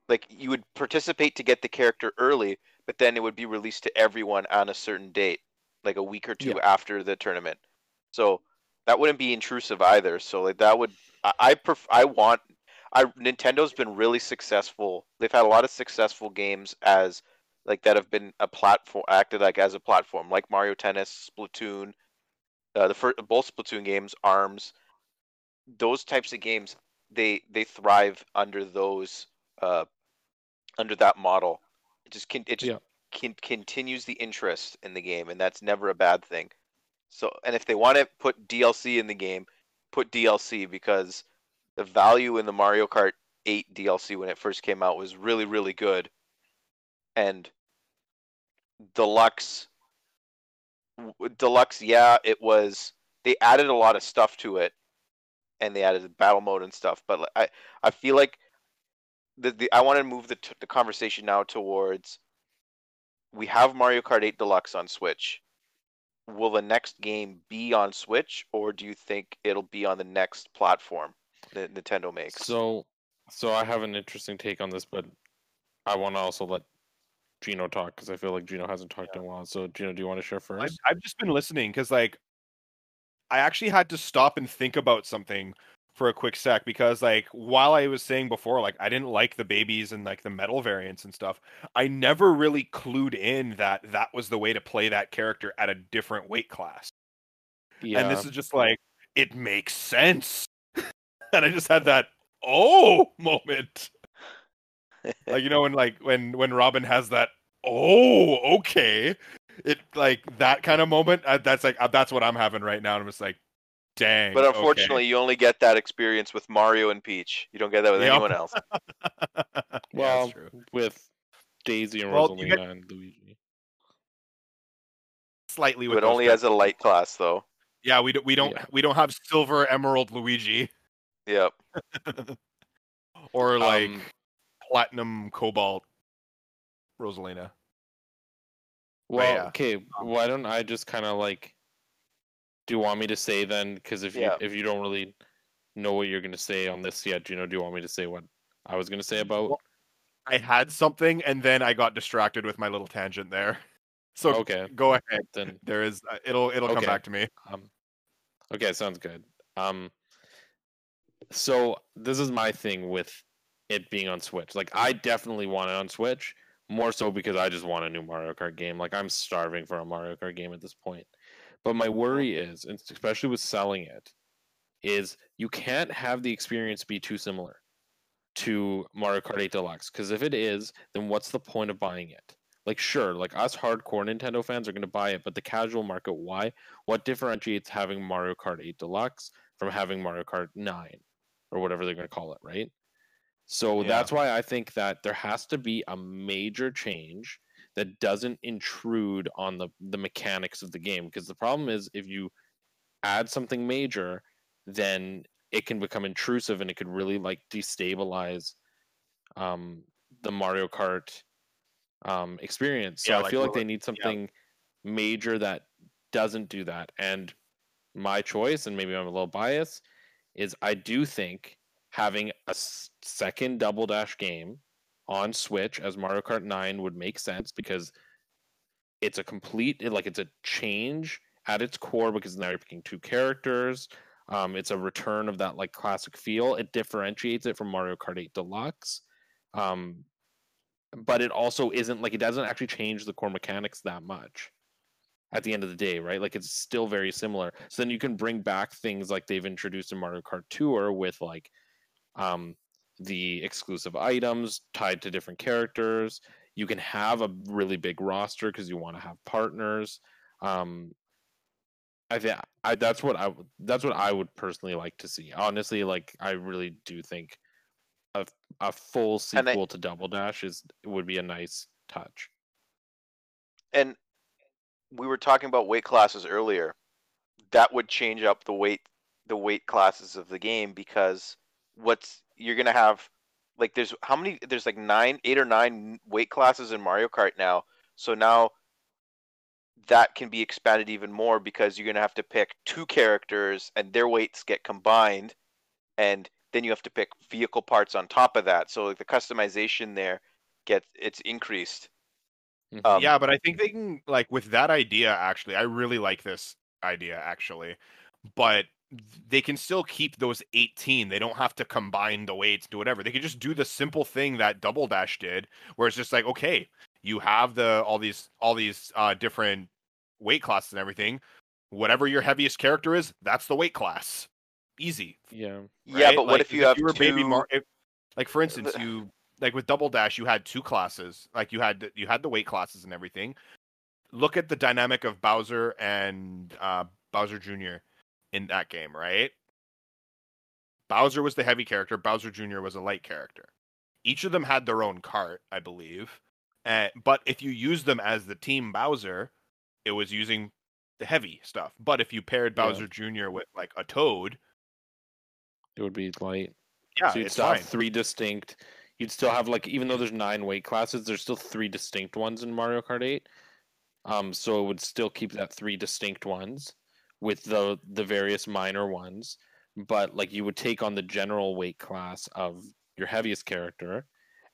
like you would participate to get the character early, but then it would be released to everyone on a certain date, like a week or two Yeah. after the tournament. So that wouldn't be intrusive either. So like that would I I, pref- I want I Nintendo's been really successful. They've had a lot of successful games as like that have been a platform acted like as a platform, like Mario Tennis, Splatoon, uh, the first both Splatoon games, Arms. Those types of games they they thrive under those uh, under that model. Just can it just Yeah. can, continues the interest in the game, and that's never a bad thing. So, and if they want to put DLC in the game, put DLC because the value in the Mario Kart 8 DLC when it first came out was really, really good. And Deluxe, Deluxe, yeah, it was. They added a lot of stuff to it, and they added battle mode and stuff. But I, I feel like the, the I want to move the t- the conversation now towards. We have Mario Kart 8 Deluxe on Switch will the next game be on Switch, or do you think it'll be on the next platform that Nintendo makes? So, so I have an interesting take on this, but I want to also let Gino talk because I feel like Gino hasn't talked in a while. So, Gino, do you want to share I've, first? I've just been listening because like I actually had to stop and think about something for a quick sec because like while I was saying before like I didn't like the babies and like the metal variants and stuff, I never really clued in that that was the way to play that character at a different weight class. yeah, And this is just like it makes sense. and I just had that oh moment. like you know when like when when Robin has that oh okay it like that kind of moment uh, that's like uh, that's what I'm having right now and I'm just like dang But okay. unfortunately, you only get that experience with Mario and Peach. You don't get that with Yep. anyone else. Well, that's true. with Daisy and Well, Rosalina get- and Luigi. slightly with But those only as a light class, though. yeah we don't we don't Yeah. we don't have silver emerald Luigi Yep. or like Um, platinum cobalt Rosalina Well, yeah. okay. Why don't I just kind of like? Do you want me to say then? Because if Yeah. you if you don't really know what you're gonna say on this yet, you know, do you want me to say what I was gonna say about? Well, I had something and then I got distracted with my little tangent there so okay, go ahead then there is uh, it'll it'll come back to me Um, okay, sounds good. Um, so this is my thing with it being on Switch. Like, I definitely want it on Switch more so because I just want a new Mario Kart game. Like, I'm starving for a Mario Kart game at this point. But my worry is, and especially with selling it, is you can't have the experience be too similar to Mario Kart 8 Deluxe. Because if it is, then what's the point of buying it? Like, sure, like us hardcore Nintendo fans are going to buy it, but the casual market, why? What differentiates having Mario Kart 8 Deluxe from having Mario Kart 9 or whatever they're going to call it, right? So Yeah. that's why I think that there has to be a major change that doesn't intrude on the the mechanics of the game because the problem is if you add something major then it can become intrusive and it could really like destabilize um, the Mario Kart um, experience. So Yeah, I like feel like they need something major that doesn't do that. And my choice, and maybe I'm a little biased, is I do think having a second Double Dash game on Switch as Mario Kart 9 would make sense because it's a complete like it's a change at its core because now you're picking two characters. Um, it's a return of that like classic feel. It differentiates it from Mario Kart 8 Deluxe. Um, but it also isn't like it doesn't actually change the core mechanics that much at the end of the day, right? Like it's still very similar. So then you can bring back things like they've introduced in Mario Kart Tour with like um the exclusive items tied to different characters. You can have a really big roster because you want to have partners. Um I think I that's what I that's what I would personally like to see. Honestly, like I really do think a a full I- sequel to Double Dash is would be a nice touch. and we were talking about weight classes earlier. That would change up the weight the weight classes of the game because what's you're gonna have like there's how many there's like nine eight or nine weight classes in Mario Kart now. So now that can be expanded even more because you're gonna have to pick two characters and their weights get combined and then you have to pick vehicle parts on top of that. So like the customization there gets it's increased. Mhm. Um, yeah, but I think they can like with that idea. Actually, I really like this idea actually, but they can still keep those 18. They don't have to combine the weights, do whatever. They can just do the simple thing that Double Dash did, where it's just like, okay, you have the all these all these uh, different weight classes and everything. Whatever your heaviest character is, that's the weight class. Easy. Yeah. Yeah, right? but what if you have were baby two- Mar- if, like for instance, you like with Double Dash, you had two classes. Like you had you had the weight classes and everything. Look at the dynamic of Bowser and uh, Bowser Jr. in that game, right? Bowser was the heavy character. Bowser Jr. was a light character. Each of them had their own cart, I believe. Uh, but if you use them as the team Bowser, it was using the heavy stuff. But if you paired Yeah. Bowser Jr. with like a Toad, It would be light. yeah, so you'd it's still fine. have three distinct. You'd still have like even though there's nine weight classes, there's still three distinct ones in Mario Kart 8. Um, so it would still keep that three distinct ones with the the various minor ones, but like you would take on the general weight class of your heaviest character,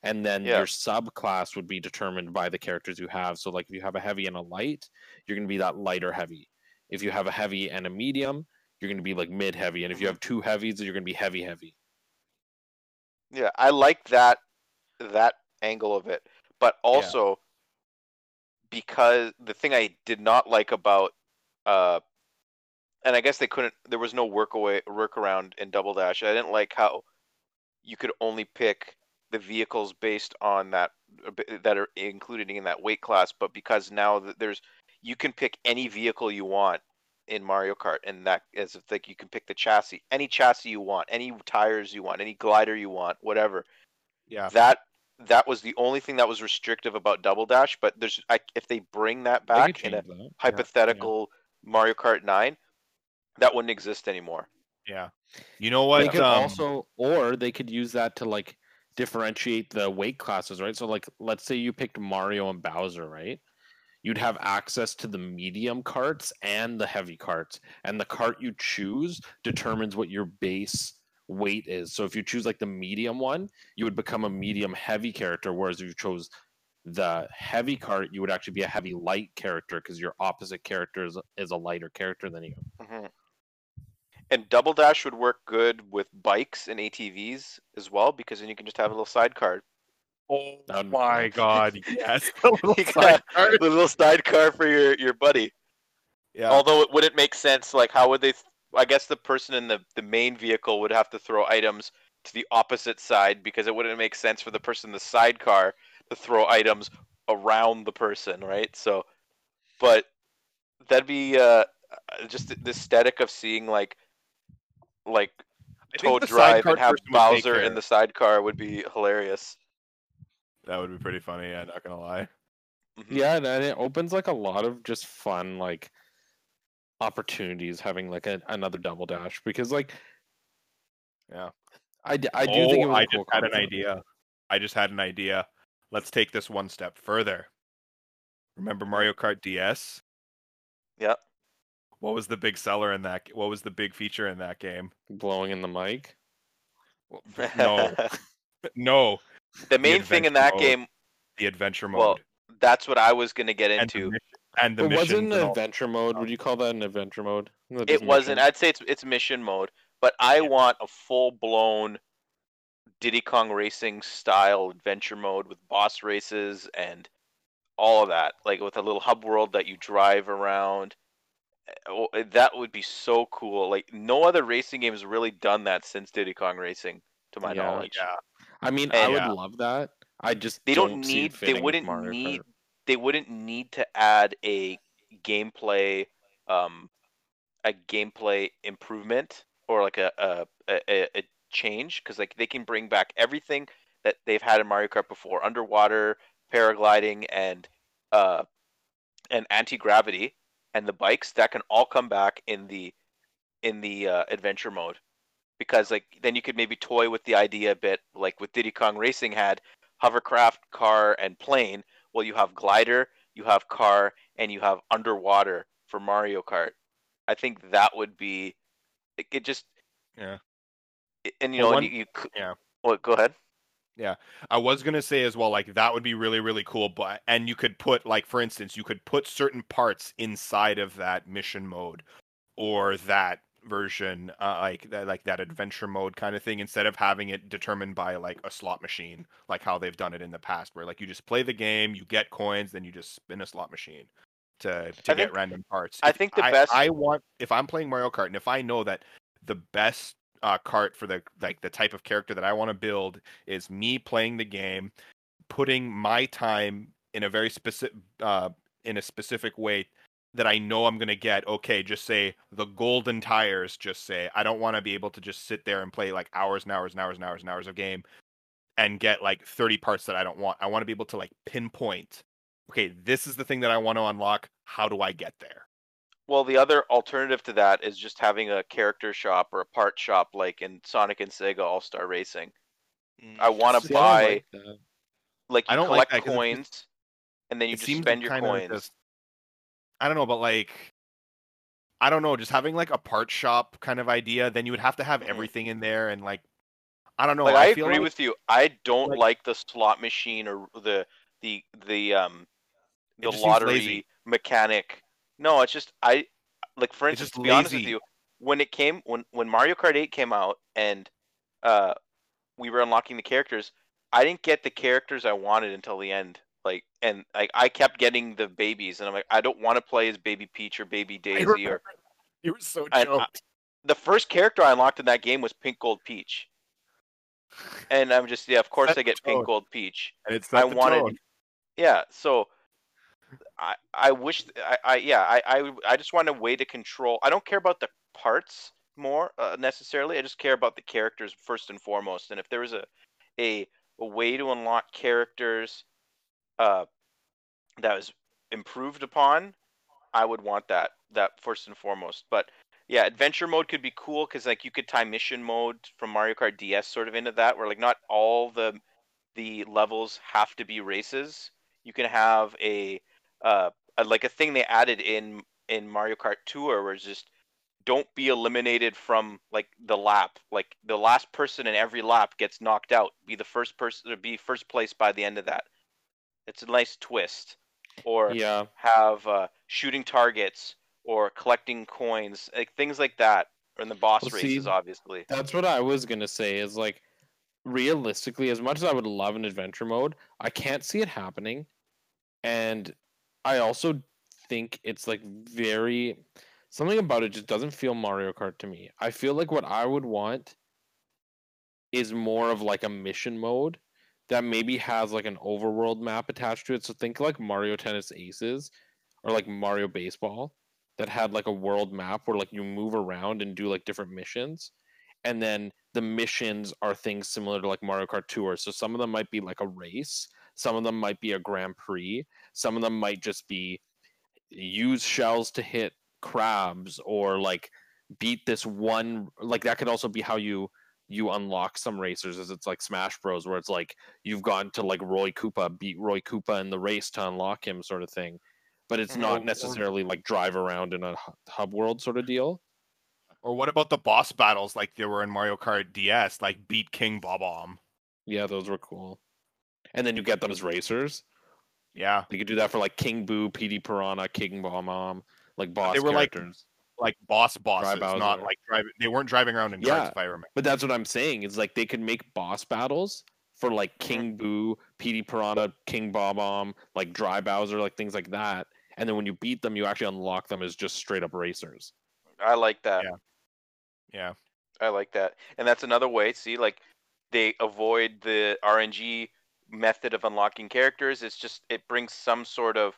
and then Yeah. your subclass would be determined by the characters you have. So like if you have a heavy and a light, you're gonna be that lighter heavy. If you have a heavy and a medium, you're gonna be like mid heavy, and if you Mhm. have two heavies, you're gonna be heavy heavy. Yeah, I like that that angle of it, but also because the thing I did not like about uh and I guess they couldn't there was no work away workaround in Double Dash. I didn't like how you could only pick the vehicles based on that uh, that are included in that weight class, but because now there's you can pick any vehicle you want in Mario Kart, and that is like you can pick the chassis, any chassis you want, any tires you want, any glider you want, whatever. Yeah. That that was the only thing that was restrictive about Double Dash. But there's I, if they bring that back in a that. hypothetical Mario Kart Nine, that wouldn't exist anymore. Yeah. You know what? They could um, also, or they could use that to like differentiate the weight classes, right? So, like, let's say you picked Mario and Bowser, right? You'd have access to the medium carts and the heavy carts, and the cart you choose determines what your base weight is. So, if you choose like the medium one, you would become a medium heavy character, whereas if you chose the heavy cart, you would actually be a heavy light character because your opposite character is, is a lighter character than you. hmm And Double Dash would work good with bikes and ATVs as well, because then you can just have a little sidecar, Oh That would be my god, yes. A little You got- sidecar. a little sidecar for your your buddy. yeah. Although it wouldn't make sense, like how would they? Th- I guess the person in the the main vehicle would have to throw items to the opposite side because it wouldn't make sense for the person in the sidecar to throw items around the person, right? So, but that'd be uh uh, just the aesthetic of seeing like like I Toad Drive and have person would take Bowser in the sidecar would be hilarious. That would be pretty funny, yeah, not gonna lie. Mhm. Yeah, and it opens like a lot of just fun like opportunities having like a, another double dash because like Yeah. I, d- I do think it Oh, was a I cool just had an idea. I just had an idea. Let's take this one step further. Remember Mario Kart DS? Yep. What was the big seller in that? What was the big feature in that game? blowing in the mic. No, no, the main thing in that mode. game, the adventure mode well, that's what I was gonna get and the, into. and the It wasn't an and all- adventure mode. Oh. Would you call that an adventure mode? No, It wasn't. mission. I'd say it's it's mission mode, but I Yeah. want a full blown Diddy Kong Racing style adventure mode with boss races and all of that, like with a little hub world that you drive around. Oh, eh, That would be so cool. Like no other racing game has really done that since Diddy Kong Racing, to my Yeah. knowledge. Yeah, I mean, I would Yeah. love that. I just They don't see it need. They wouldn't need. Kart. They wouldn't need to add a gameplay, um, a gameplay improvement or like a a a, a change because like they can bring back everything that they've had in Mario Kart before: underwater, paragliding, and uh, and anti gravity, and the bikes that can all come back in the in the uh, adventure mode. Because like then you could maybe toy with the idea a bit, like with Diddy Kong Racing had hovercraft, car, and plane. Well, you have glider, you have car, and you have underwater for Mario Kart. I think that would be it. it just Yeah. and you Well, know, one- and you, you yeah. Well, go ahead. I was gonna say as well, like that would be really, really cool. But and you could put, like, for instance, you could put certain parts inside of that mission mode, or that version, uh, like that, like that adventure mode kind of thing, instead of having it determined by like a slot machine, like how they've done it in the past, where like you just play the game, you get coins, then you just spin a slot machine to to I get think- random parts. I If think the I, best- I want if I'm playing Mario Kart, and if I know that the best uh, cart for the like the type of character that I want to build is me playing the game, putting my time in a very specific uh, in a specific way that I know I'm gonna get. Okay, just say the golden tires. Just say I don't want to be able to just sit there and play like hours and hours and hours and hours and hours of game and get like 30 parts that I don't want. I want to be able to like pinpoint. Okay, this is the thing that I want to unlock. How do I get there? Well, the other alternative to that is just having a character shop or a part shop like in Sonic and Sega All Star Racing. I want to See, I buy like like you I don't like collect that 'cause it coins, and then you just spend your kinda coins. just- I don't know, but like, I don't know, just having like a part shop kind of idea, then you would have to have Mhm. everything in there, and like, I don't know. like I, feel agree like- with you. I don't like- like the slot machine or the the the um the lottery mechanic. No, it's just I like for instance to be honest with you, when it came when when Mario Kart 8 came out and uh we were unlocking the characters, I didn't get the characters I wanted until the end. Like and like I kept getting the babies and I'm like I don't want to play as baby Peach or baby Daisy or remember you were so I- I- the first character I unlocked in that game was Pink Gold Peach. And I'm just yeah, of course I get Pink. Gold Peach. and it's I the wanted- tone. Yeah, so I I wish I, I yeah I, I I just want a way to control. I don't care about the parts more uh, necessarily. I just care about the characters first and foremost. And if there was a a, a way to unlock characters uh that was improved upon, I would want that that first and foremost. But yeah, adventure mode could be cool because like you could tie mission mode from Mario Kart DS sort of into that, where like not all the the levels have to be races. You can have a uh like a thing they added in in Mario Kart Tour, where it's just don't be eliminated from like the lap. Like the last person in every lap gets knocked out. Be the first person to be first place by the end of that. It's a nice twist. Or Yeah, have uh, shooting targets or collecting coins, like things like that, or in the boss Well, see, races, obviously. that's what I was gonna say. Is like, realistically, as much as I would love an adventure mode, I can't see it happening, and I also think it's like very something about it just doesn't feel Mario Kart to me. I feel like what I would want is more of like a mission mode that maybe has like an overworld map attached to it. So think like Mario Tennis Aces or like Mario Baseball that had like a world map where like you move around and do like different missions. And then the missions are things similar to like Mario Kart Tour. So some of them might be like a race, some of them might be a Grand Prix, some of them might just be use shells to hit crabs or like beat this one like that could also be how you you unlock some racers as it's like Smash Bros, where it's like you've gone to like Roy Koopa, beat Roy Koopa in the race to unlock him, sort of thing. But it's Mhm. not necessarily like drive around in a hub world sort of deal. Or what about the boss battles like there were in Mario Kart DS, like beat King Bob-omb? Yeah, those were cool. And then you get them as racers. Yeah, You could do that for like King Boo, Petey Piranha, King Bomb, like boss They were, like, characters. like boss bosses, not like driving. They weren't driving around in Yeah. cars, if I remember. But that's what I'm saying. It's like they could make boss battles for like mm-hmm. King Boo, Petey Piranha, King Bob-omb, like Dry Bowser, like things like that. And then when you beat them, you actually unlock them as just straight up racers. I like that. Yeah. Yeah, I like that. And that's another way. See, like they avoid the RNG method of unlocking characters. It's just it brings some sort of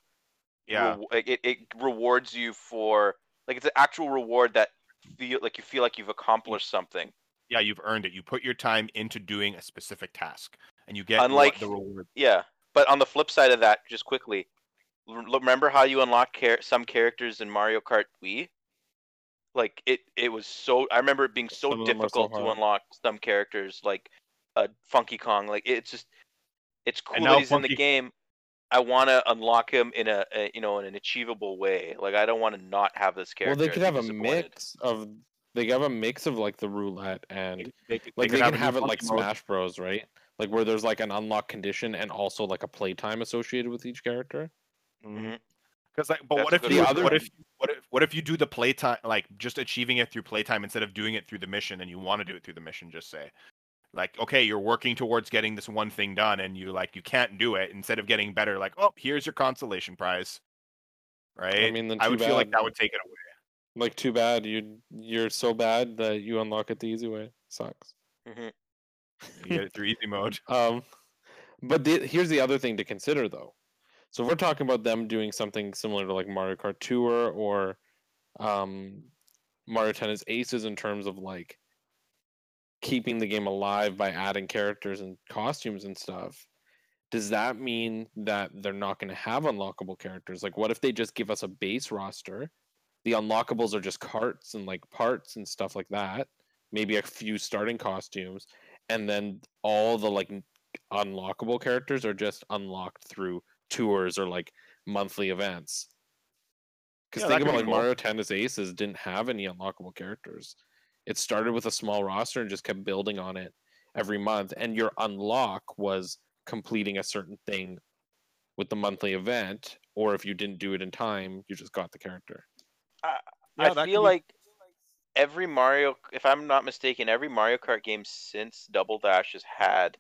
yeah, rewa- like, it, it rewards you for like it's an actual reward that feel like you feel like you've accomplished something. yeah. You've earned it. You put your time into doing a specific task, and you get what Unlike- the reward. Yeah. But on the flip side of that, just quickly, remember how you unlock char- some characters in Mario Kart Wii? Like it, it was so. I remember it being so Some of them are so difficult to unlock some characters, like uh, Funky Kong. Like it's just, it's cool And that now he's in the game. I want to unlock him in a, a, you know, in an achievable way. Like I don't want to not have this character. well, they could have a mix of they could have a mix of like the roulette and They, could- like could they, can a new have it like mode. Smash Bros, right? Like where there's like an unlock condition and also like a playtime associated with each character. Mhm. Because like, but That's what if the other? what if what if what if you do the playtime like just achieving it through playtime instead of doing it through the mission and you want to do it through the mission? Just say, like, okay, you're working towards getting this one thing done and you like you can't do it. Instead of getting better, like, oh, here's your consolation prize. Right? I mean, then I too would feel like that would take it away. Like too bad you you're so bad that you unlock it the easy way. Sucks. Mhm. You get it through easy mode. Um, but the, here's the other thing to consider, though. So if we're talking about them doing something similar to like Mario Kart Tour or um, Mario Tennis Aces in terms of like keeping the game alive by adding characters and costumes and stuff. Does that mean that they're not going to have unlockable characters? Like, what if they just give us a base roster? The unlockables are just carts and like parts and stuff like that. Maybe a few starting costumes, and then all the like unlockable characters are just unlocked through tours or like monthly events. Because Yeah, think about be like cool. Mario Tennis Aces didn't have any unlockable characters. It started with a small roster and just kept building on it every month. And your unlock was completing a certain thing with the monthly event, or if you didn't do it in time, you just got the character. Yeah, I feel be- like every Mario, if I'm not mistaken, every Mario Kart game since Double Dash has had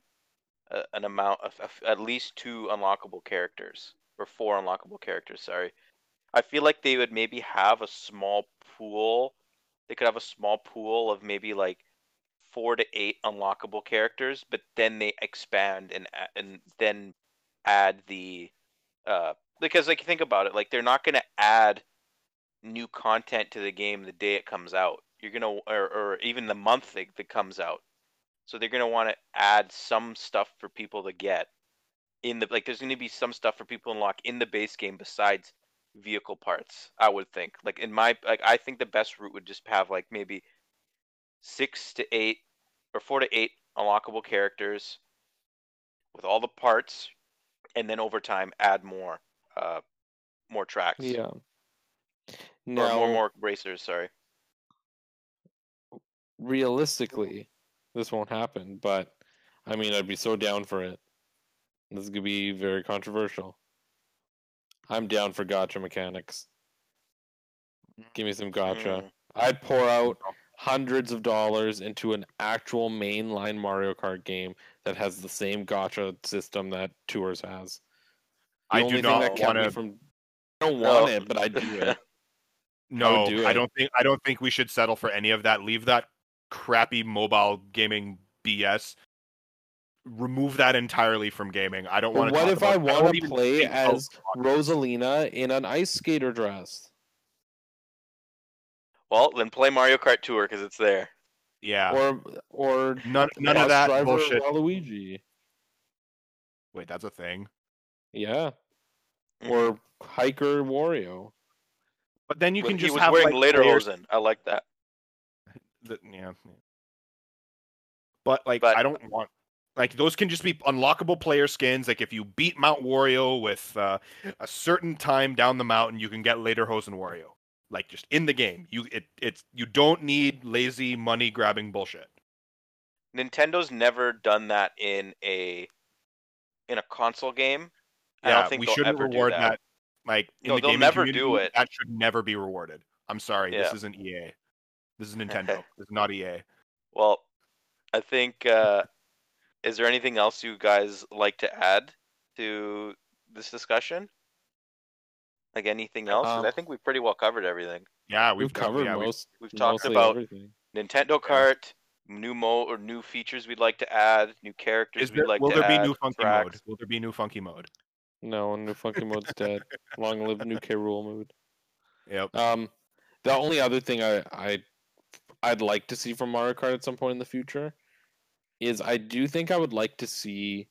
a, an amount of, of at least two unlockable characters or four unlockable characters. Sorry, I feel like they would maybe have a small pool. They could have a small pool of maybe like four to eight unlockable characters, but then they expand and and then add the uh because like think about it, like they're not gonna add new content to the game the day it comes out. You're gonna or, or even the month that, that comes out. So they're gonna want to add some stuff for people to get in the like. There's gonna be some stuff for people to unlock in the base game besides vehicle parts. I would think. Like in my like, I think the best route would just have like maybe six to eight or four to eight unlockable characters with all the parts, and then over time add more, uh, more tracks. Yeah. Or Now, more more racers. Sorry. realistically, this won't happen, but I mean, I'd be so down for it. This could be very controversial. I'm down for gacha mechanics. Give me some gacha. Mm. I'd pour out hundreds of dollars into an actual mainline Mario Kart game that has the same gacha system that Tours has. The I do not me wanna- from I don't No. want it, but I do it. No, do I don't think I don't think we should settle for any of that. Leave that crappy mobile gaming BS. Remove that entirely from gaming. I don't want to. what if I want want to play as Rosalina in an ice skater dress? Well, then play Mario Kart Tour because it's there. Yeah, Or or none none of that driver bullshit. Waluigi. Wait, that's a thing. Yeah. Mhm. Or hiker Wario. But then you Well, can he just was have wearing like, players Lederhosen. I like that. that- yeah. but like But- I don't want like those can just be unlockable player skins. Like if you beat Mount Wario with uh, a certain time down the mountain, you can get Lederhosen Wario. Like just in the game, you it it's you don't need lazy money grabbing bullshit. Nintendo's never done that in a in a console game. I Yeah, don't think we shouldn't ever do reward that. that. Like in No, the they'll never do it. That should never be rewarded. I'm sorry, this isn't EA. This is Nintendo. this is not EA. Well, I think. Uh, is there anything else you guys like to add to this discussion? Like anything else? 'Cause I Um, think we've pretty well covered everything. Yeah, We've, we've, covered yeah, we- most. We've talked about everything. Nintendo Kart, new mo or new features we'd like to add, new characters Is we'd there, like will there be new funky tracks. mode? Will there be new funky mode? No, new funky mode's dead. Long live new K. Rool mode. Yep. Um, the only other thing I I I'd like to see from Mario Kart at some point in the future is I do think I would like to see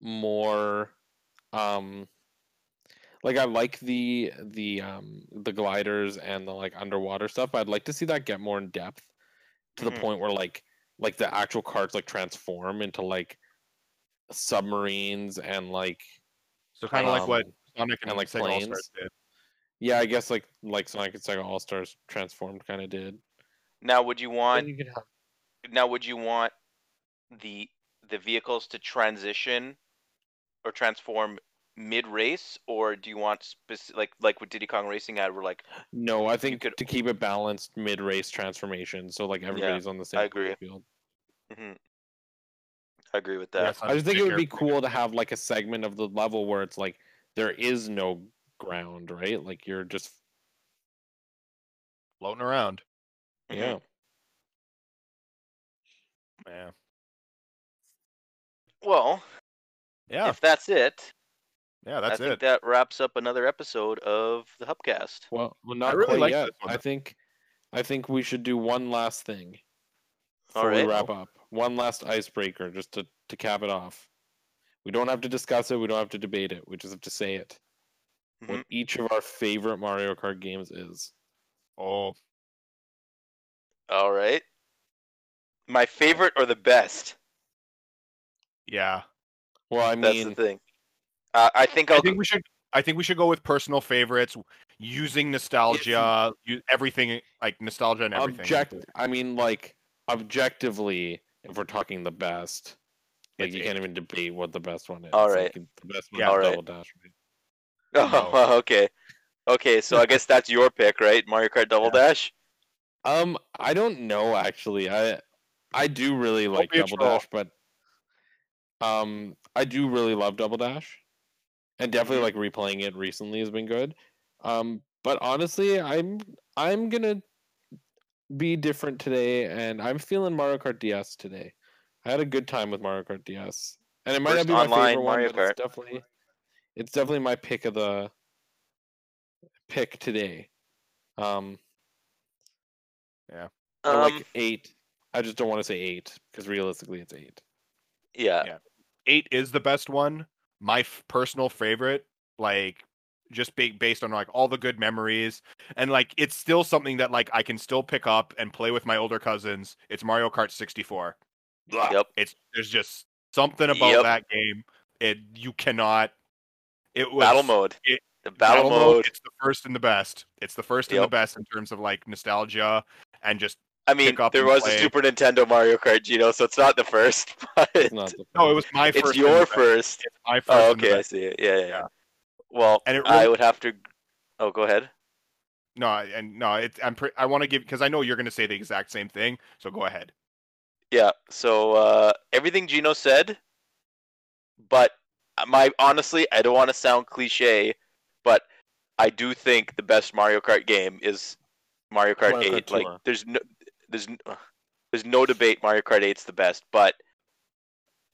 more um like I like the the um the gliders and the like underwater stuff, but I'd like to see that get more in depth to the Mhm. point where like like the actual carts like transform into like submarines and like So kind of like what um, Sonic and, and, like, Sega All planes. Stars did. yeah, I guess like like Sonic and Sega All Stars transformed kind of did. Now, would you want you have now would you want the the vehicles to transition or transform mid race, or do you want speci- like like what Diddy Kong Racing had, where like No, I think could- to keep it balanced mid race transformation, so like everybody's on the same I agree. field. mhm. I agree with that. Yes, I just think it would be careful. cool to have like a segment of the level where it's like there is no ground, right? Like you're just floating around. Yeah. Yeah. Well, Yeah. if that's it, Yeah, that's I think it. that wraps up another episode of the Hubcast. Well, well, not really quite like yet. this one. I think, I think we should do one last thing All before right. we wrap up. One last icebreaker, just to to cap it off. We don't have to discuss it. We don't have to debate it. We just have to say it. Mm-hmm. What each of our favorite Mario Kart games is. Oh, All right. My favorite or the best? Yeah. Well, I That's mean, the thing. Uh, I think I'll. I think we should. I think we should go with personal favorites, using nostalgia, u- everything like nostalgia and everything. object. I mean, like objectively, if we're talking the best, like It's you can't even debate what the best one is. All Like, right. the best one Yeah. is All right. Double Dash. right? Oh, okay. Okay, so I guess that's your pick, right? Mario Kart Double Yeah. Dash. Um, I don't know actually. I I do really like Double. Dash, but um, I do really love Double Dash, and definitely like replaying it recently has been good. Um, but honestly, I'm I'm gonna be different today, and I'm feeling Mario Kart DS today. I had a good time with Mario Kart DS, and it might First not be my online favorite Mario one, but it's definitely it's definitely my pick of the pick today. Um, yeah, Um, like eight. I just don't want to say eight because realistically, it's eight. yeah. Yeah. Eight is the best one. My f- personal favorite, like just ba- based on like all the good memories, and like it's still something that like I can still pick up and play with my older cousins. It's Mario Kart 64. Yep. It's there's just something about Yep. that game. It you cannot. It was Battle mode. it- the battle, mode. It's the first and the best. It's the first and the best in terms of like nostalgia and just I mean, there was play. a Super Nintendo Mario Kart, you know, so it's not the first, but It's not the no, it was my first. and your first. It's my first. Oh, okay, I see it. Yeah, yeah. yeah. Yeah. Well, And it I would have to. Oh, go ahead. No, I- and no, it, I'm. Pre- I want to give because I know you're going to say the exact same thing. So go ahead. Yeah. So uh, everything Gino said, but my honestly, I don't want to sound cliche, but I do think the best Mario Kart game is Mario Kart Mario Kart 8. like, there's no, there's, uh, there's no debate. Mario Kart 8's the best, but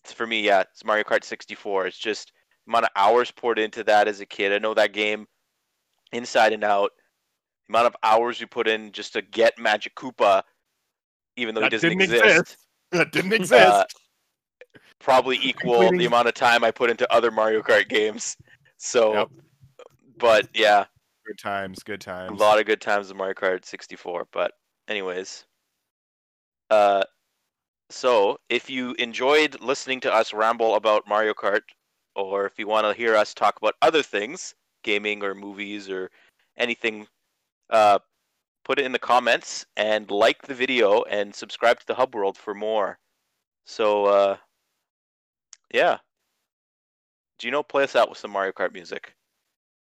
for me, yeah, it's Mario Kart 64. It's just the amount of hours poured into that as a kid. I know that game inside and out. The amount of hours you put in just to get Magic Koopa, even though That he doesn't didn't exist exist. That didn't exist. uh, probably equal Completing- the amount of time I put into other Mario Kart games. So, Yep. but yeah, good times. Good times. a lot of good times in Mario Kart 64. But anyways, uh, so if you enjoyed listening to us ramble about Mario Kart, or if you want to hear us talk about other things, gaming or movies or anything, uh, put it in the comments and like the video and subscribe to the Hub World for more. So, uh, yeah. Gino, play us out with some Mario Kart music.